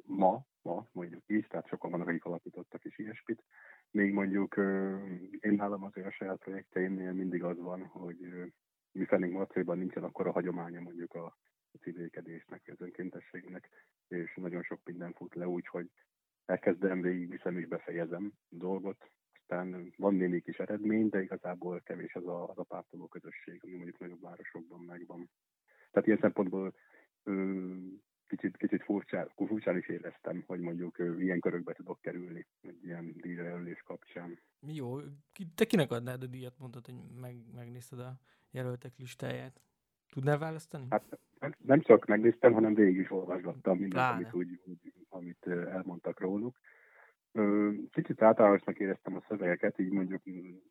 Ma, ma mondjuk így, tehát sokan vannak, akik alapítottak is ilyesmit. Még mondjuk én nálam azért a saját projekteimnél mindig az van, hogy mi felénk Marcéban nincsen akkor a hagyománya mondjuk a civilkedésnek, az önkéntességnek, és nagyon sok minden fut le úgy, hogy elkezdem, viszem és befejezem a dolgot, aztán van némi kis eredmény, de igazából kevés az a, az a pártoló közösség, ami mondjuk nagyobb városokban megvan. Tehát ilyen szempontból kicsit, kicsit furcsán, furcsán is éreztem, hogy mondjuk ilyen körökbe tudok kerülni egy ilyen díjjelölés kapcsán. Jó, te kinek adnád a díjat, mondtad, hogy meg, megnézted a jelöltek listáját? Tudnál választani? Hát nem csak megnéztem, hanem végig is olvasgattam mindent, amit, úgy, amit elmondtak róluk. Kicsit általánosnak éreztem a szövegeket, így mondjuk,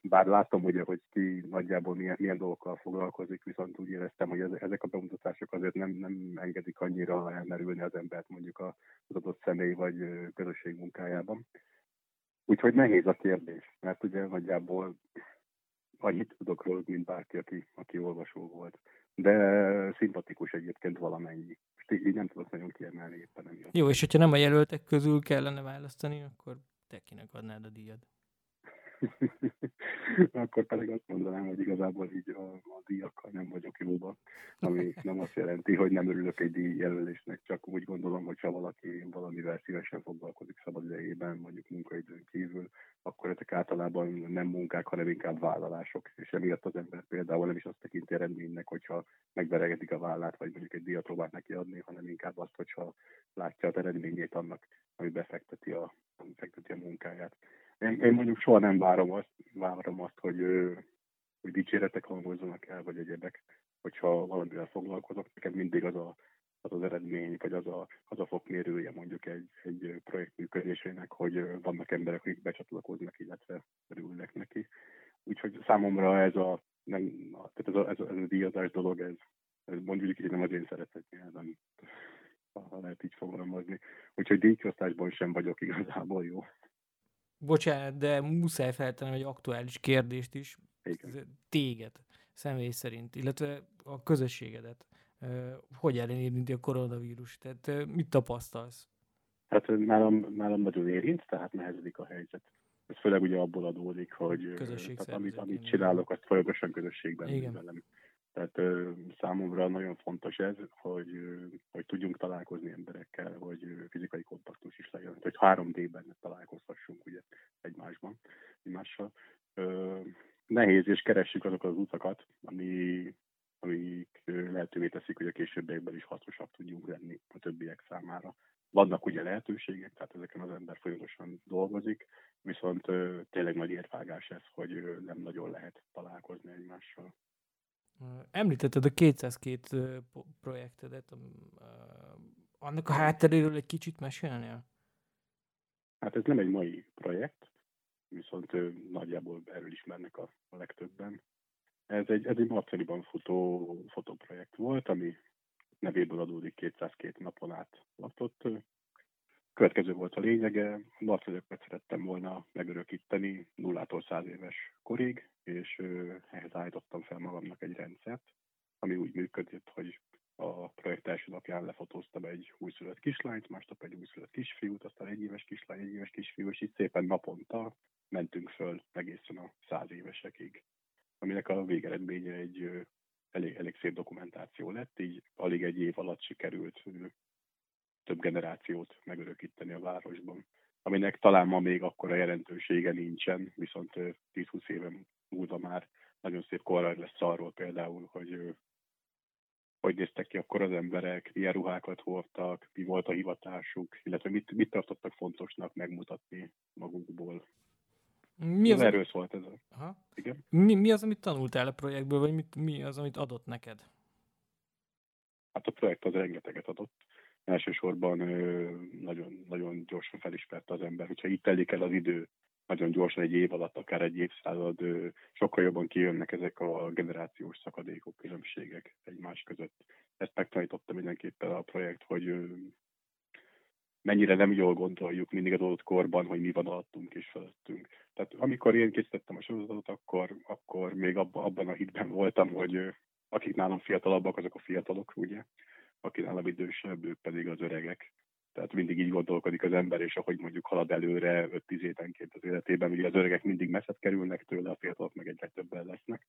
bár látom, ugye, hogy ki nagyjából milyen, milyen dolgokkal foglalkozik, viszont úgy éreztem, hogy ezek a bemutatások azért nem, nem engedik annyira elmerülni az embert mondjuk az adott személy vagy közösség munkájában. Úgyhogy nehéz a kérdés, mert ugye nagyjából annyit tudok róluk, mint bárki, aki, aki olvasó volt. De szimpatikus egyébként valamennyi. Most így nem tudok nagyon kiemelni éppen emiatt. Jó, és hogyha nem a jelöltek közül kellene választani, akkor te kinek adnád a díjad? akkor pedig azt mondanám, hogy igazából így a, a díjakkal nem vagyok jóban, ami nem azt jelenti, hogy nem örülök egy díj jelölésnek, csak úgy gondolom, hogy ha valaki valamivel szívesen foglalkozik szabad idejében, mondjuk munkaidőn kívül, akkor ezek általában nem munkák, hanem inkább vállalások, és emiatt az ember például nem is azt tekinti eredménynek, hogyha megveregedik a vállát, vagy mondjuk egy díjat próbál neki adni, hanem inkább azt, hogyha látja az eredményét annak, ami befekteti a, befekteti a munkáját. Én, én mondjuk soha nem várom azt, várom azt hogy, hogy dicséretek hangozzanak el, vagy egyebek, hogyha valamivel foglalkozok, nekem mindig az a, az, az eredmény, vagy az a, az a fokmérője mondjuk egy, egy projekt működésének, hogy vannak emberek, akik becsatlakoznak, illetve örülnek neki. Úgyhogy számomra ez a, nem, tehát ez a, ez a, ez a díjazás dolog, ez, ez mondjuk hogy nem az én szeretett nyelven, ha lehet így fogalmazni. Úgyhogy díjkiosztásban sem vagyok igazából jó. Bocsánat, de muszáj feltenni egy aktuális kérdést is. Igen. Téged, személy szerint, illetve a közösségedet. Hogy érinti a koronavírus? Tehát mit tapasztalsz? Hát nálam, nálam nagyon érint, tehát nehezedik a helyzet. Ez főleg ugye abból adódik, hogy tehát amit, amit csinálok, azt folyamatosan közösségben Igen. velem. Tehát ö, számomra nagyon fontos ez, hogy, ö, hogy tudjunk találkozni emberekkel, hogy ö, fizikai kontaktus is legyen, hogy 3D-ben találkozhassunk ugye egymásban, egymással. Ö, nehéz, és keressük azokat az utakat, ami, amik lehetővé teszik, hogy a későbbiekben is hasznosabb tudjunk lenni a többiek számára. Vannak ugye lehetőségek, tehát ezeken az ember folyamatosan dolgozik, viszont tényleg nagy érvágás ez, hogy nem nagyon lehet találkozni egymással. Említetted a 202 projektedet, annak a hátteréről egy kicsit mesélnél? Hát ez nem egy mai projekt, viszont nagyjából erről ismernek a, a legtöbben. Ez egy, ez egy Marceliban futó fotoprojekt volt, ami nevéből adódik 202 napon át latott. Következő volt a lényege, Marcelöket szerettem volna megörökíteni nullától száz éves korig, és ehhez állítottam fel magamnak egy rendszert, ami úgy működött, hogy a projekt első napján lefotóztam egy újszülött kislányt, másnap egy újszülött kisfiút, aztán egy éves kislány, egy éves kisfiú, és így szépen naponta mentünk föl egészen a száz évesekig, aminek a végeredménye egy elég, elég szép dokumentáció lett, így alig egy év alatt sikerült több generációt megörökíteni a városban, aminek talán ma még akkora jelentősége nincsen, viszont 10-20 éve múlva már nagyon szép korra lesz arról például, hogy hogy néztek ki akkor az emberek, milyen ruhákat hordtak, mi volt a hivatásuk, illetve mit, mit tartottak fontosnak megmutatni magukból. Mi az, erről szólt ez. Aha. Igen? Mi, mi az, amit tanultál a projektből, vagy mit, mi az, amit adott neked? Hát a projekt az rengeteget adott. Elsősorban nagyon, nagyon gyorsan felismerte az ember, hogyha itt telik el az idő, nagyon gyorsan egy év alatt, akár egy évszázad, sokkal jobban kijönnek ezek a generációs szakadékok, különbségek egymás között. Ezt megtanította mindenképpen a projekt, hogy mennyire nem jól gondoljuk mindig az adott korban, hogy mi van alattunk és felettünk. Tehát amikor én készítettem a sorozatot, akkor, akkor még abban, abban a hitben voltam, hogy akik nálam fiatalabbak, azok a fiatalok, ugye? Akik nálam idősebb, ők pedig az öregek. Tehát mindig így gondolkodik az ember, és ahogy mondjuk halad előre 5-10 évenként az életében, ugye az öregek mindig messzebb kerülnek tőle, a fiatalok meg egyre többen lesznek.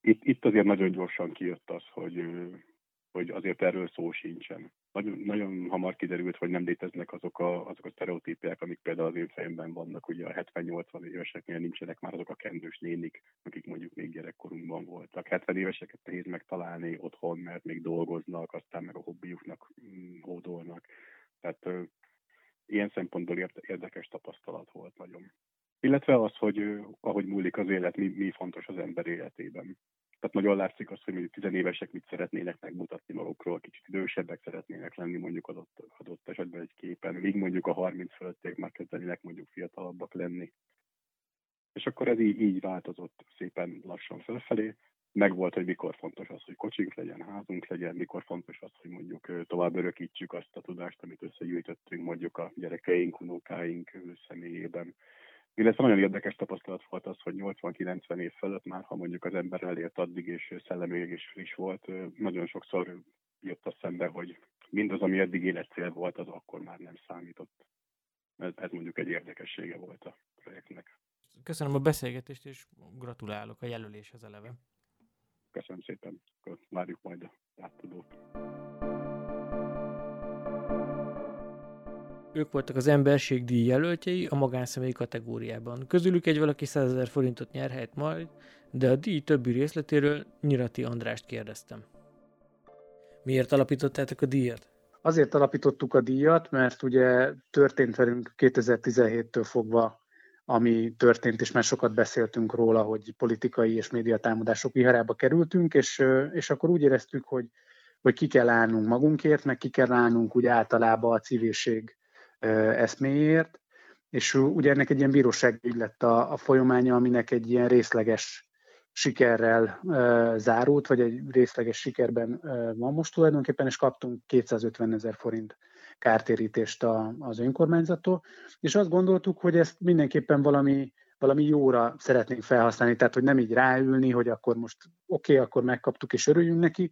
Itt, itt azért nagyon gyorsan kijött az, hogy, hogy azért erről szó sincsen. Nagyon, nagyon hamar kiderült, hogy nem léteznek azok a, azok a sztereotípiák, amik például az én fejemben vannak, ugye a 70-80 éveseknél nincsenek már azok a kendős nénik, akik mondjuk még gyerekkorunkban voltak. 70 éveseket nehéz megtalálni otthon, mert még dolgoznak, aztán meg a hobbiuknak mm, hódolnak. Tehát ö, ilyen szempontból érdekes tapasztalat volt nagyon. Illetve az, hogy ahogy múlik az élet, mi, mi fontos az ember életében. Tehát nagyon látszik az, hogy mondjuk tizenévesek mit szeretnének megmutatni magukról, kicsit idősebbek szeretnének lenni mondjuk adott, adott esetben egy képen, míg mondjuk a 30 fölötték már kezdenének mondjuk fiatalabbak lenni. És akkor ez így, így változott szépen lassan felfelé. Megvolt, hogy mikor fontos az, hogy kocsink legyen, házunk legyen, mikor fontos az, hogy mondjuk tovább örökítsük azt a tudást, amit összegyűjtöttünk mondjuk a gyerekeink, unokáink személyében illetve nagyon érdekes tapasztalat volt az, hogy 80-90 év fölött már, ha mondjuk az ember elért addig, és szellemileg is friss volt, nagyon sokszor jött a szembe, hogy mindaz, ami eddig életcél volt, az akkor már nem számított. Ez, ez mondjuk egy érdekessége volt a projektnek. Köszönöm a beszélgetést, és gratulálok a jelöléshez eleve. Köszönöm szépen, várjuk majd a átadót. Ők voltak az emberségdíj jelöltjei a magánszemélyi kategóriában. Közülük egy valaki 100 ezer forintot nyerhet majd, de a díj többi részletéről Nyirati Andrást kérdeztem. Miért alapítottátok a díjat? Azért alapítottuk a díjat, mert ugye történt velünk 2017-től fogva, ami történt, és már sokat beszéltünk róla, hogy politikai és médiatámadások viharába kerültünk, és, és akkor úgy éreztük, hogy, hogy ki kell állnunk magunkért, meg ki kell állnunk úgy általában a civilség eszméért, és ugye ennek egy ilyen bíróságügy lett a, a folyamánya, aminek egy ilyen részleges sikerrel uh, zárult, vagy egy részleges sikerben uh, van most tulajdonképpen, és kaptunk 250 ezer forint kártérítést a, az önkormányzattól, és azt gondoltuk, hogy ezt mindenképpen valami, valami jóra szeretnénk felhasználni, tehát hogy nem így ráülni, hogy akkor most oké, okay, akkor megkaptuk és örüljünk neki,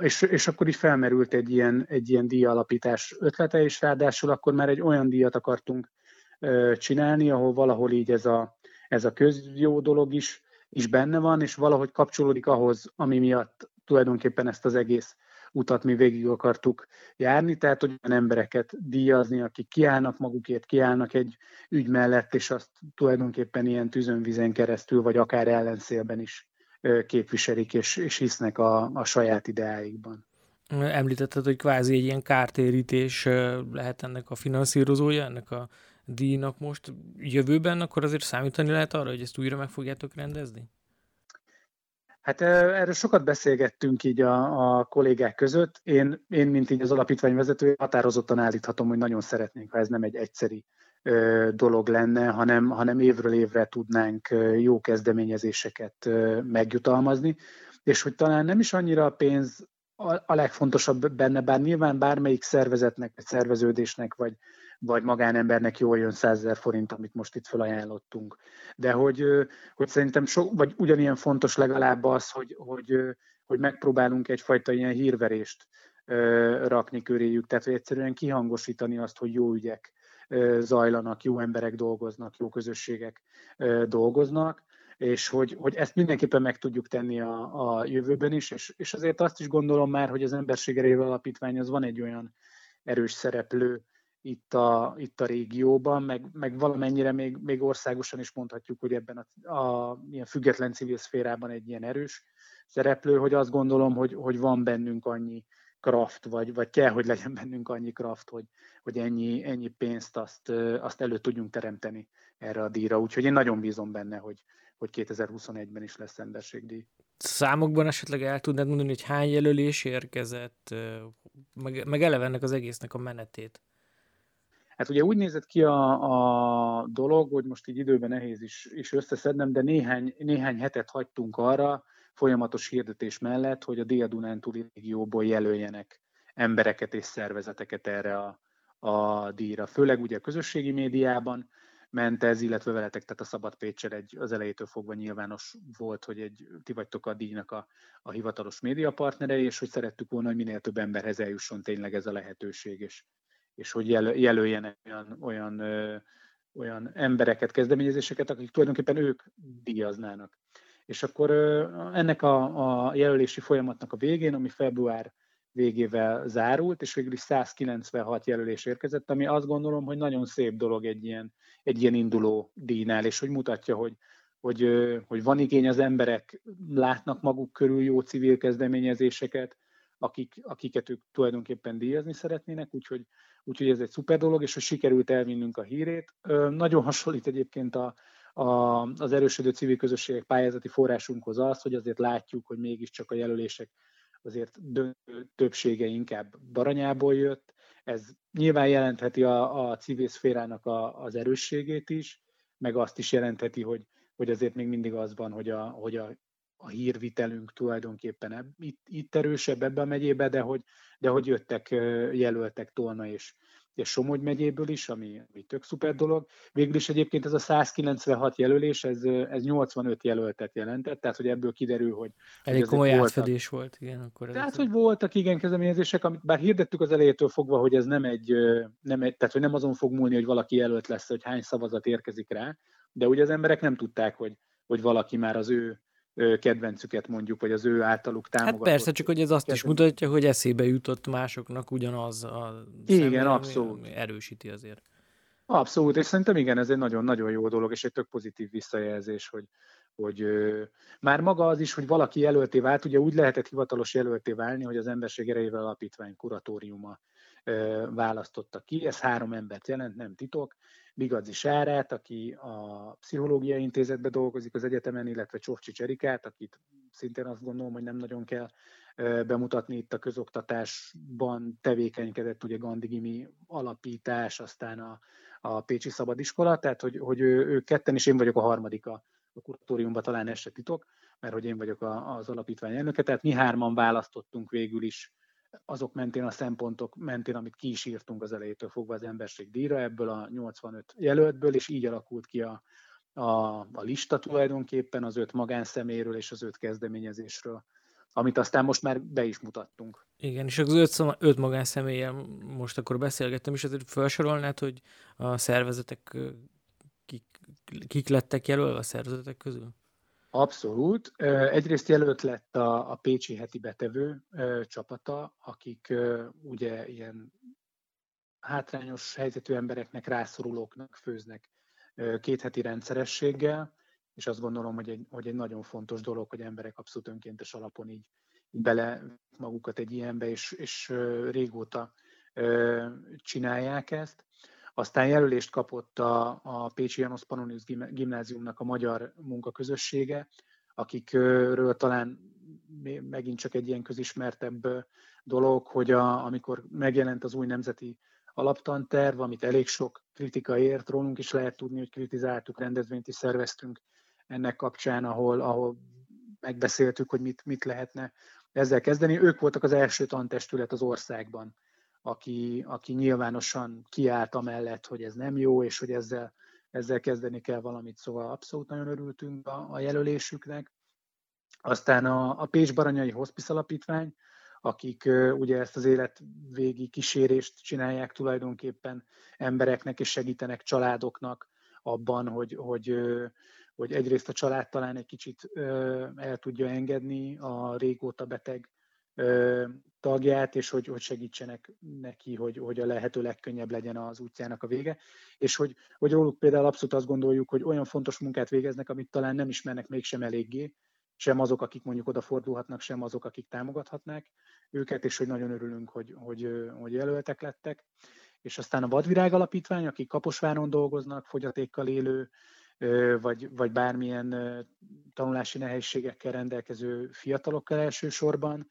és, és akkor is felmerült egy ilyen, egy ilyen díjalapítás ötlete, és ráadásul akkor már egy olyan díjat akartunk csinálni, ahol valahol így ez a, ez a közjó dolog is, is benne van, és valahogy kapcsolódik ahhoz, ami miatt tulajdonképpen ezt az egész utat mi végig akartuk járni, tehát hogy olyan embereket díjazni, akik kiállnak magukért, kiállnak egy ügy mellett, és azt tulajdonképpen ilyen tűzönvizen keresztül, vagy akár ellenszélben is képviselik és, és hisznek a, a saját ideáikban. Említetted, hogy kvázi egy ilyen kártérítés lehet ennek a finanszírozója, ennek a díjnak most jövőben, akkor azért számítani lehet arra, hogy ezt újra meg fogjátok rendezni? Hát erről sokat beszélgettünk így a, a kollégák között. Én, én, mint így az alapítvány vezető, határozottan állíthatom, hogy nagyon szeretnénk, ha ez nem egy egyszeri dolog lenne, hanem, hanem évről évre tudnánk jó kezdeményezéseket megjutalmazni, és hogy talán nem is annyira a pénz a legfontosabb benne, bár nyilván bármelyik szervezetnek, vagy szerveződésnek, vagy, vagy magánembernek jól jön 100 ezer forint, amit most itt felajánlottunk. De hogy, hogy szerintem so, vagy ugyanilyen fontos legalább az, hogy, hogy, hogy megpróbálunk egyfajta ilyen hírverést rakni köréjük, tehát hogy egyszerűen kihangosítani azt, hogy jó ügyek zajlanak, jó emberek dolgoznak, jó közösségek dolgoznak, és hogy, hogy ezt mindenképpen meg tudjuk tenni a, a jövőben is, és, és azért azt is gondolom már, hogy az Emberség Erejével Alapítvány az van egy olyan erős szereplő itt a, itt a régióban, meg, meg valamennyire még, még országosan is mondhatjuk, hogy ebben a, a ilyen független civil szférában egy ilyen erős szereplő, hogy azt gondolom, hogy, hogy van bennünk annyi kraft, vagy, vagy kell, hogy legyen bennünk annyi kraft, hogy, hogy ennyi, ennyi pénzt azt, azt elő tudjunk teremteni erre a díjra. Úgyhogy én nagyon bízom benne, hogy, hogy 2021-ben is lesz emberségdíj. Számokban esetleg el tudnád mondani, hogy hány jelölés érkezett, meg, meg eleve ennek az egésznek a menetét? Hát ugye úgy nézett ki a, a dolog, hogy most így időben nehéz is, is összeszednem, de néhány, néhány hetet hagytunk arra, folyamatos hirdetés mellett, hogy a Dél-Dunántúli régióból jelöljenek embereket és szervezeteket erre a, a díjra. Főleg ugye a közösségi médiában ment ez, illetve veletek, tehát a Szabad Pécsel egy, az elejétől fogva nyilvános volt, hogy egy, ti vagytok a díjnak a, a hivatalos médiapartnere, és hogy szerettük volna, hogy minél több emberhez eljusson tényleg ez a lehetőség, és, és hogy jel, jelöljenek olyan, olyan, ö, olyan embereket, kezdeményezéseket, akik tulajdonképpen ők díjaznának. És akkor ennek a, a jelölési folyamatnak a végén, ami február végével zárult, és végül is 196 jelölés érkezett, ami azt gondolom, hogy nagyon szép dolog egy ilyen, egy ilyen induló díjnál, és hogy mutatja, hogy, hogy, hogy van igény az emberek, látnak maguk körül jó civil kezdeményezéseket, akik, akiket ők tulajdonképpen díjazni szeretnének, úgyhogy, úgyhogy ez egy szuper dolog, és hogy sikerült elvinnünk a hírét. Nagyon hasonlít egyébként a, a, az erősödő civil közösségek pályázati forrásunkhoz az, hogy azért látjuk, hogy mégiscsak a jelölések azért döntő többsége inkább Baranyából jött. Ez nyilván jelentheti a, a civil szférának a, az erősségét is, meg azt is jelentheti, hogy, hogy azért még mindig az van, hogy a, hogy a, a hírvitelünk tulajdonképpen itt, itt erősebb ebbe a megyébe, de hogy, de hogy jöttek jelöltek Tolna és, és Somogy megyéből is, ami, ami tök szuper dolog. Végül is egyébként ez a 196 jelölés, ez, ez 85 jelöltet jelentett, tehát hogy ebből kiderül, hogy... Elég hogy komoly átfedés volt, igen. Akkor tehát, ez hogy voltak igen kezdeményezések, amit bár hirdettük az elejétől fogva, hogy ez nem egy, nem egy, tehát hogy nem azon fog múlni, hogy valaki jelölt lesz, hogy hány szavazat érkezik rá, de ugye az emberek nem tudták, hogy, hogy valaki már az ő kedvencüket mondjuk, vagy az ő általuk hát támogatott. Hát persze, csak hogy ez azt kedvenc. is mutatja, hogy eszébe jutott másoknak ugyanaz a Igen, abszolút. erősíti azért. Abszolút, és szerintem igen, ez egy nagyon-nagyon jó dolog, és egy tök pozitív visszajelzés, hogy, hogy ö, már maga az is, hogy valaki jelölté vált, ugye úgy lehetett hivatalos jelölté válni, hogy az Emberség Erejével Alapítvány kuratóriuma választotta ki, ez három embert jelent, nem titok, Bigadzi Sárát, aki a Pszichológiai Intézetben dolgozik az egyetemen, illetve Csofcsi Cserikát, akit szintén azt gondolom, hogy nem nagyon kell bemutatni itt a közoktatásban. Tevékenykedett, ugye Gandigimi alapítás, aztán a, a Pécsi Szabadiskola, tehát hogy, hogy ő, ő ketten, és én vagyok a harmadik a, a kuratóriumban, talán ez se titok, mert hogy én vagyok a, az alapítvány elnöke, tehát mi hárman választottunk végül is azok mentén, a szempontok mentén, amit ki is írtunk az elejétől fogva az emberség díjra, ebből a 85 jelöltből, és így alakult ki a, a, a lista tulajdonképpen az öt magánszeméről és az öt kezdeményezésről, amit aztán most már be is mutattunk. Igen, és az öt, öt magánszemélyel most akkor beszélgettem, és azért felsorolnád, hogy a szervezetek kik, kik lettek jelölve a szervezetek közül? Abszolút. Egyrészt jelölt lett a, a Pécsi heti betevő csapata, akik ugye ilyen hátrányos helyzetű embereknek, rászorulóknak főznek két heti rendszerességgel, és azt gondolom, hogy egy, hogy egy nagyon fontos dolog, hogy emberek abszolút önkéntes alapon így, bele magukat egy ilyenbe, és, és régóta csinálják ezt. Aztán jelölést kapott a, a Pécsi Janos Pannonius gimnáziumnak a magyar munkaközössége, akikről talán megint csak egy ilyen közismertebb dolog, hogy a, amikor megjelent az új nemzeti alaptanterv, amit elég sok kritika ért, rólunk is lehet tudni, hogy kritizáltuk, rendezvényt is szerveztünk ennek kapcsán, ahol, ahol megbeszéltük, hogy mit, mit lehetne ezzel kezdeni. Ők voltak az első tantestület az országban, aki, aki nyilvánosan kiállt amellett, hogy ez nem jó, és hogy ezzel, ezzel kezdeni kell valamit, szóval abszolút nagyon örültünk a, a jelölésüknek. Aztán a, a Pécs Baranyai Hospice Alapítvány, akik ugye ezt az életvégi kísérést csinálják tulajdonképpen embereknek, és segítenek családoknak abban, hogy, hogy, hogy egyrészt a család talán egy kicsit el tudja engedni a régóta beteg tagját, és hogy, hogy segítsenek neki, hogy, hogy a lehető legkönnyebb legyen az útjának a vége. És hogy, hogy róluk például abszolút azt gondoljuk, hogy olyan fontos munkát végeznek, amit talán nem ismernek mégsem eléggé, sem azok, akik mondjuk odafordulhatnak, sem azok, akik támogathatnák őket, és hogy nagyon örülünk, hogy, hogy, hogy jelöltek lettek. És aztán a Vadvirág Alapítvány, akik Kaposváron dolgoznak, fogyatékkal élő, vagy, vagy bármilyen tanulási nehézségekkel rendelkező fiatalokkal elsősorban.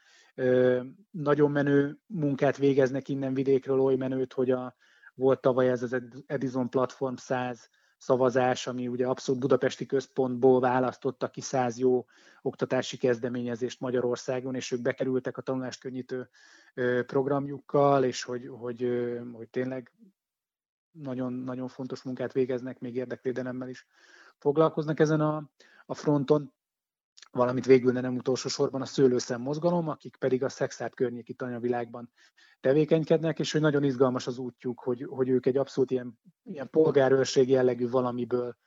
Nagyon menő munkát végeznek innen vidékről, oly menőt, hogy a, volt tavaly ez az Edison Platform 100 szavazás, ami ugye abszolút budapesti központból választotta ki száz jó oktatási kezdeményezést Magyarországon, és ők bekerültek a tanulást könnyítő programjukkal, és hogy, hogy, hogy tényleg nagyon, nagyon fontos munkát végeznek, még érdekvédelemmel is foglalkoznak ezen a, a fronton. Valamit végül, de nem utolsó sorban a szőlőszem mozgalom, akik pedig a szexát környéki tanyavilágban tevékenykednek, és hogy nagyon izgalmas az útjuk, hogy, hogy ők egy abszolút ilyen, ilyen polgárőrség jellegű valamiből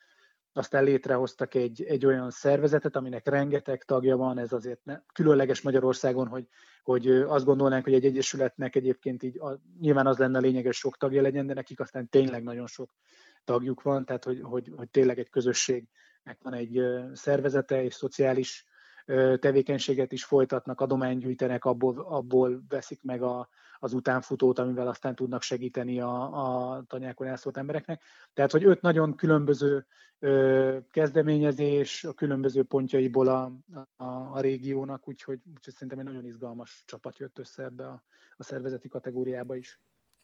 aztán létrehoztak egy, egy olyan szervezetet, aminek rengeteg tagja van, ez azért ne, különleges Magyarországon, hogy, hogy azt gondolnánk, hogy egy egyesületnek egyébként így a, nyilván az lenne lényeges sok tagja legyen, de nekik aztán tényleg nagyon sok tagjuk van, tehát hogy, hogy, hogy tényleg egy közösségnek van egy szervezete, és szociális tevékenységet is folytatnak, adományt gyűjtenek, abból, abból veszik meg a, az utánfutót, amivel aztán tudnak segíteni a, a tanyákon elszólt embereknek. Tehát, hogy öt nagyon különböző ö, kezdeményezés a különböző pontjaiból a, a, a régiónak, úgyhogy, úgyhogy szerintem egy nagyon izgalmas csapat jött össze ebbe a, a szervezeti kategóriába is.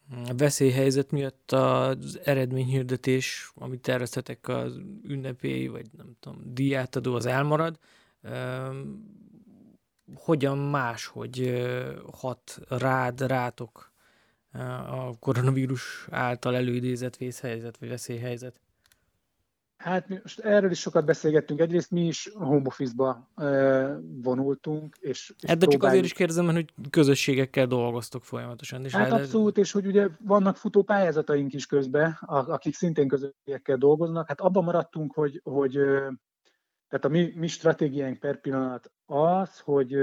A veszélyhelyzet miatt az eredményhirdetés, amit terveztetek az ünnepély, vagy nem tudom, díjátadó, az elmarad hogyan más, hogy hat rád, rátok a koronavírus által előidézett vészhelyzet, vagy veszélyhelyzet? Hát mi most erről is sokat beszélgettünk. Egyrészt mi is home office-ba vonultunk. És, és hát de csak azért is kérdezem, hogy közösségekkel dolgoztok folyamatosan. És hát lehet... abszolút, és hogy ugye vannak futó pályázataink is közben, akik szintén közösségekkel dolgoznak. Hát abban maradtunk, hogy, hogy tehát a mi, mi stratégiánk per pillanat az, hogy,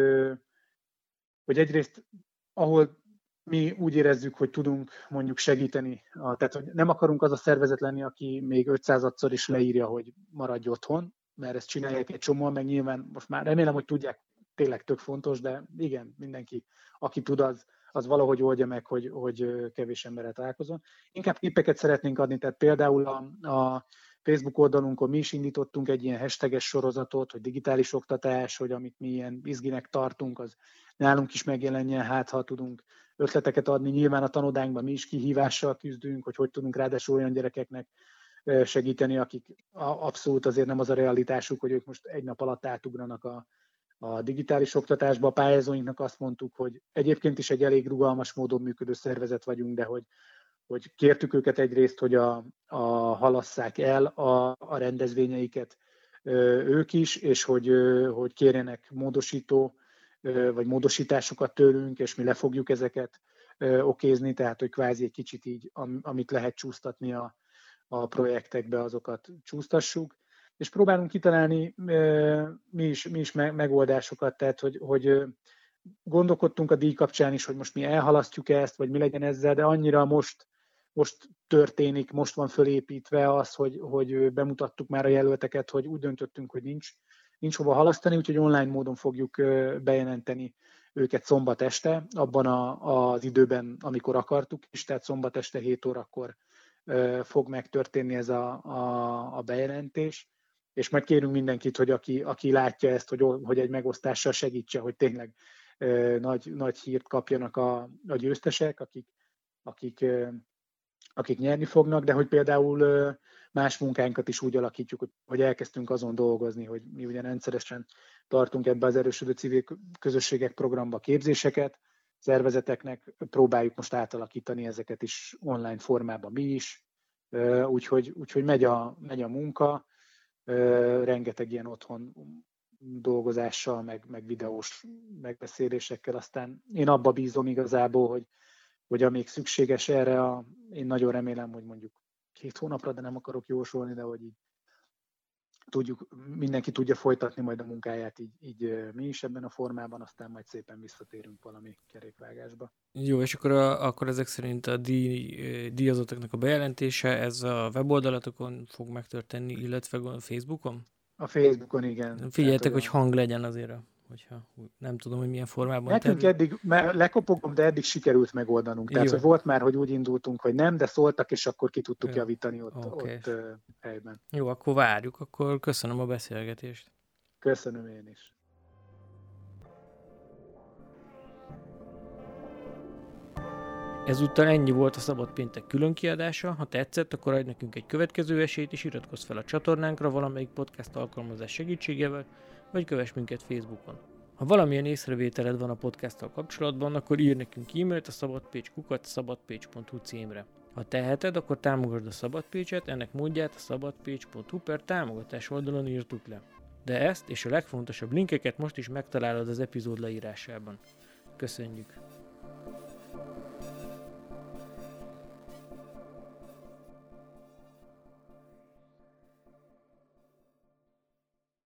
hogy egyrészt, ahol mi úgy érezzük, hogy tudunk mondjuk segíteni, tehát hogy nem akarunk az a szervezet lenni, aki még 500-szor is leírja, hogy maradj otthon, mert ezt csinálják egy csomó, meg nyilván most már remélem, hogy tudják, tényleg tök fontos, de igen, mindenki, aki tud, az, az valahogy oldja meg, hogy, hogy kevés emberre találkozom. Inkább képeket szeretnénk adni, tehát például a, a Facebook oldalunkon mi is indítottunk egy ilyen hashtages sorozatot, hogy digitális oktatás, hogy amit mi ilyen izginek tartunk, az nálunk is megjelenjen, hát ha tudunk ötleteket adni. Nyilván a tanodánkban mi is kihívással küzdünk, hogy hogy tudunk ráadásul olyan gyerekeknek segíteni, akik abszolút azért nem az a realitásuk, hogy ők most egy nap alatt átugranak a, a digitális oktatásba. A pályázóinknak azt mondtuk, hogy egyébként is egy elég rugalmas módon működő szervezet vagyunk, de hogy hogy kértük őket egyrészt, hogy a, a halasszák el a, a rendezvényeiket ők is, és hogy, hogy kérjenek módosító vagy módosításokat tőlünk, és mi le fogjuk ezeket okézni, tehát hogy kvázi egy kicsit így, amit lehet csúsztatni a, a projektekbe, azokat csúsztassuk. És próbálunk kitalálni mi is, mi is megoldásokat, tehát hogy, hogy gondolkodtunk a díj kapcsán is, hogy most mi elhalasztjuk ezt, vagy mi legyen ezzel, de annyira most most történik, most van fölépítve az, hogy, hogy bemutattuk már a jelölteket, hogy úgy döntöttünk, hogy nincs, nincs hova halasztani, úgyhogy online módon fogjuk bejelenteni őket szombat este, abban a, az időben, amikor akartuk is, tehát szombat este 7 órakor fog megtörténni ez a, a, a bejelentés, és majd kérünk mindenkit, hogy aki, aki látja ezt, hogy, hogy egy megosztással segítse, hogy tényleg nagy, nagy hírt kapjanak a, a győztesek, akik, akik akik nyerni fognak, de hogy például más munkánkat is úgy alakítjuk, hogy elkezdtünk azon dolgozni, hogy mi ugye rendszeresen tartunk ebbe az erősödő civil közösségek programba képzéseket, szervezeteknek próbáljuk most átalakítani ezeket is online formában mi is, úgyhogy, úgyhogy megy, a, megy a munka, rengeteg ilyen otthon dolgozással, meg, meg videós megbeszélésekkel, aztán én abba bízom igazából, hogy hogy amíg szükséges erre, a, én nagyon remélem, hogy mondjuk két hónapra, de nem akarok jósolni, de hogy így tudjuk, mindenki tudja folytatni majd a munkáját, így, így mi is ebben a formában, aztán majd szépen visszatérünk valami kerékvágásba. Jó, és akkor, a, akkor ezek szerint a díj, díjazottaknak a bejelentése, ez a weboldalatokon fog megtörténni, illetve a Facebookon? A Facebookon, igen. Figyeljetek, hogy hang legyen azért a hogyha nem tudom, hogy milyen formában. Nekünk terül... eddig, mert lekopogom, de eddig sikerült megoldanunk. Tehát, Jó. hogy volt már, hogy úgy indultunk, hogy nem, de szóltak, és akkor ki tudtuk Jó. javítani ott, okay. ott uh, helyben. Jó, akkor várjuk, akkor köszönöm a beszélgetést. Köszönöm én is. Ezúttal ennyi volt a Szabad Péntek külön kiadása. Ha tetszett, akkor adj nekünk egy következő esélyt, és iratkozz fel a csatornánkra valamelyik podcast alkalmazás segítségével, vagy kövess minket Facebookon. Ha valamilyen észrevételed van a podcasttal kapcsolatban, akkor ír nekünk e-mailt a szabadpécskukat szabadpécs.hu címre. Ha teheted, akkor támogasd a Szabadpécset, ennek módját a szabadpécs.hu per támogatás oldalon írtuk le. De ezt és a legfontosabb linkeket most is megtalálod az epizód leírásában. Köszönjük!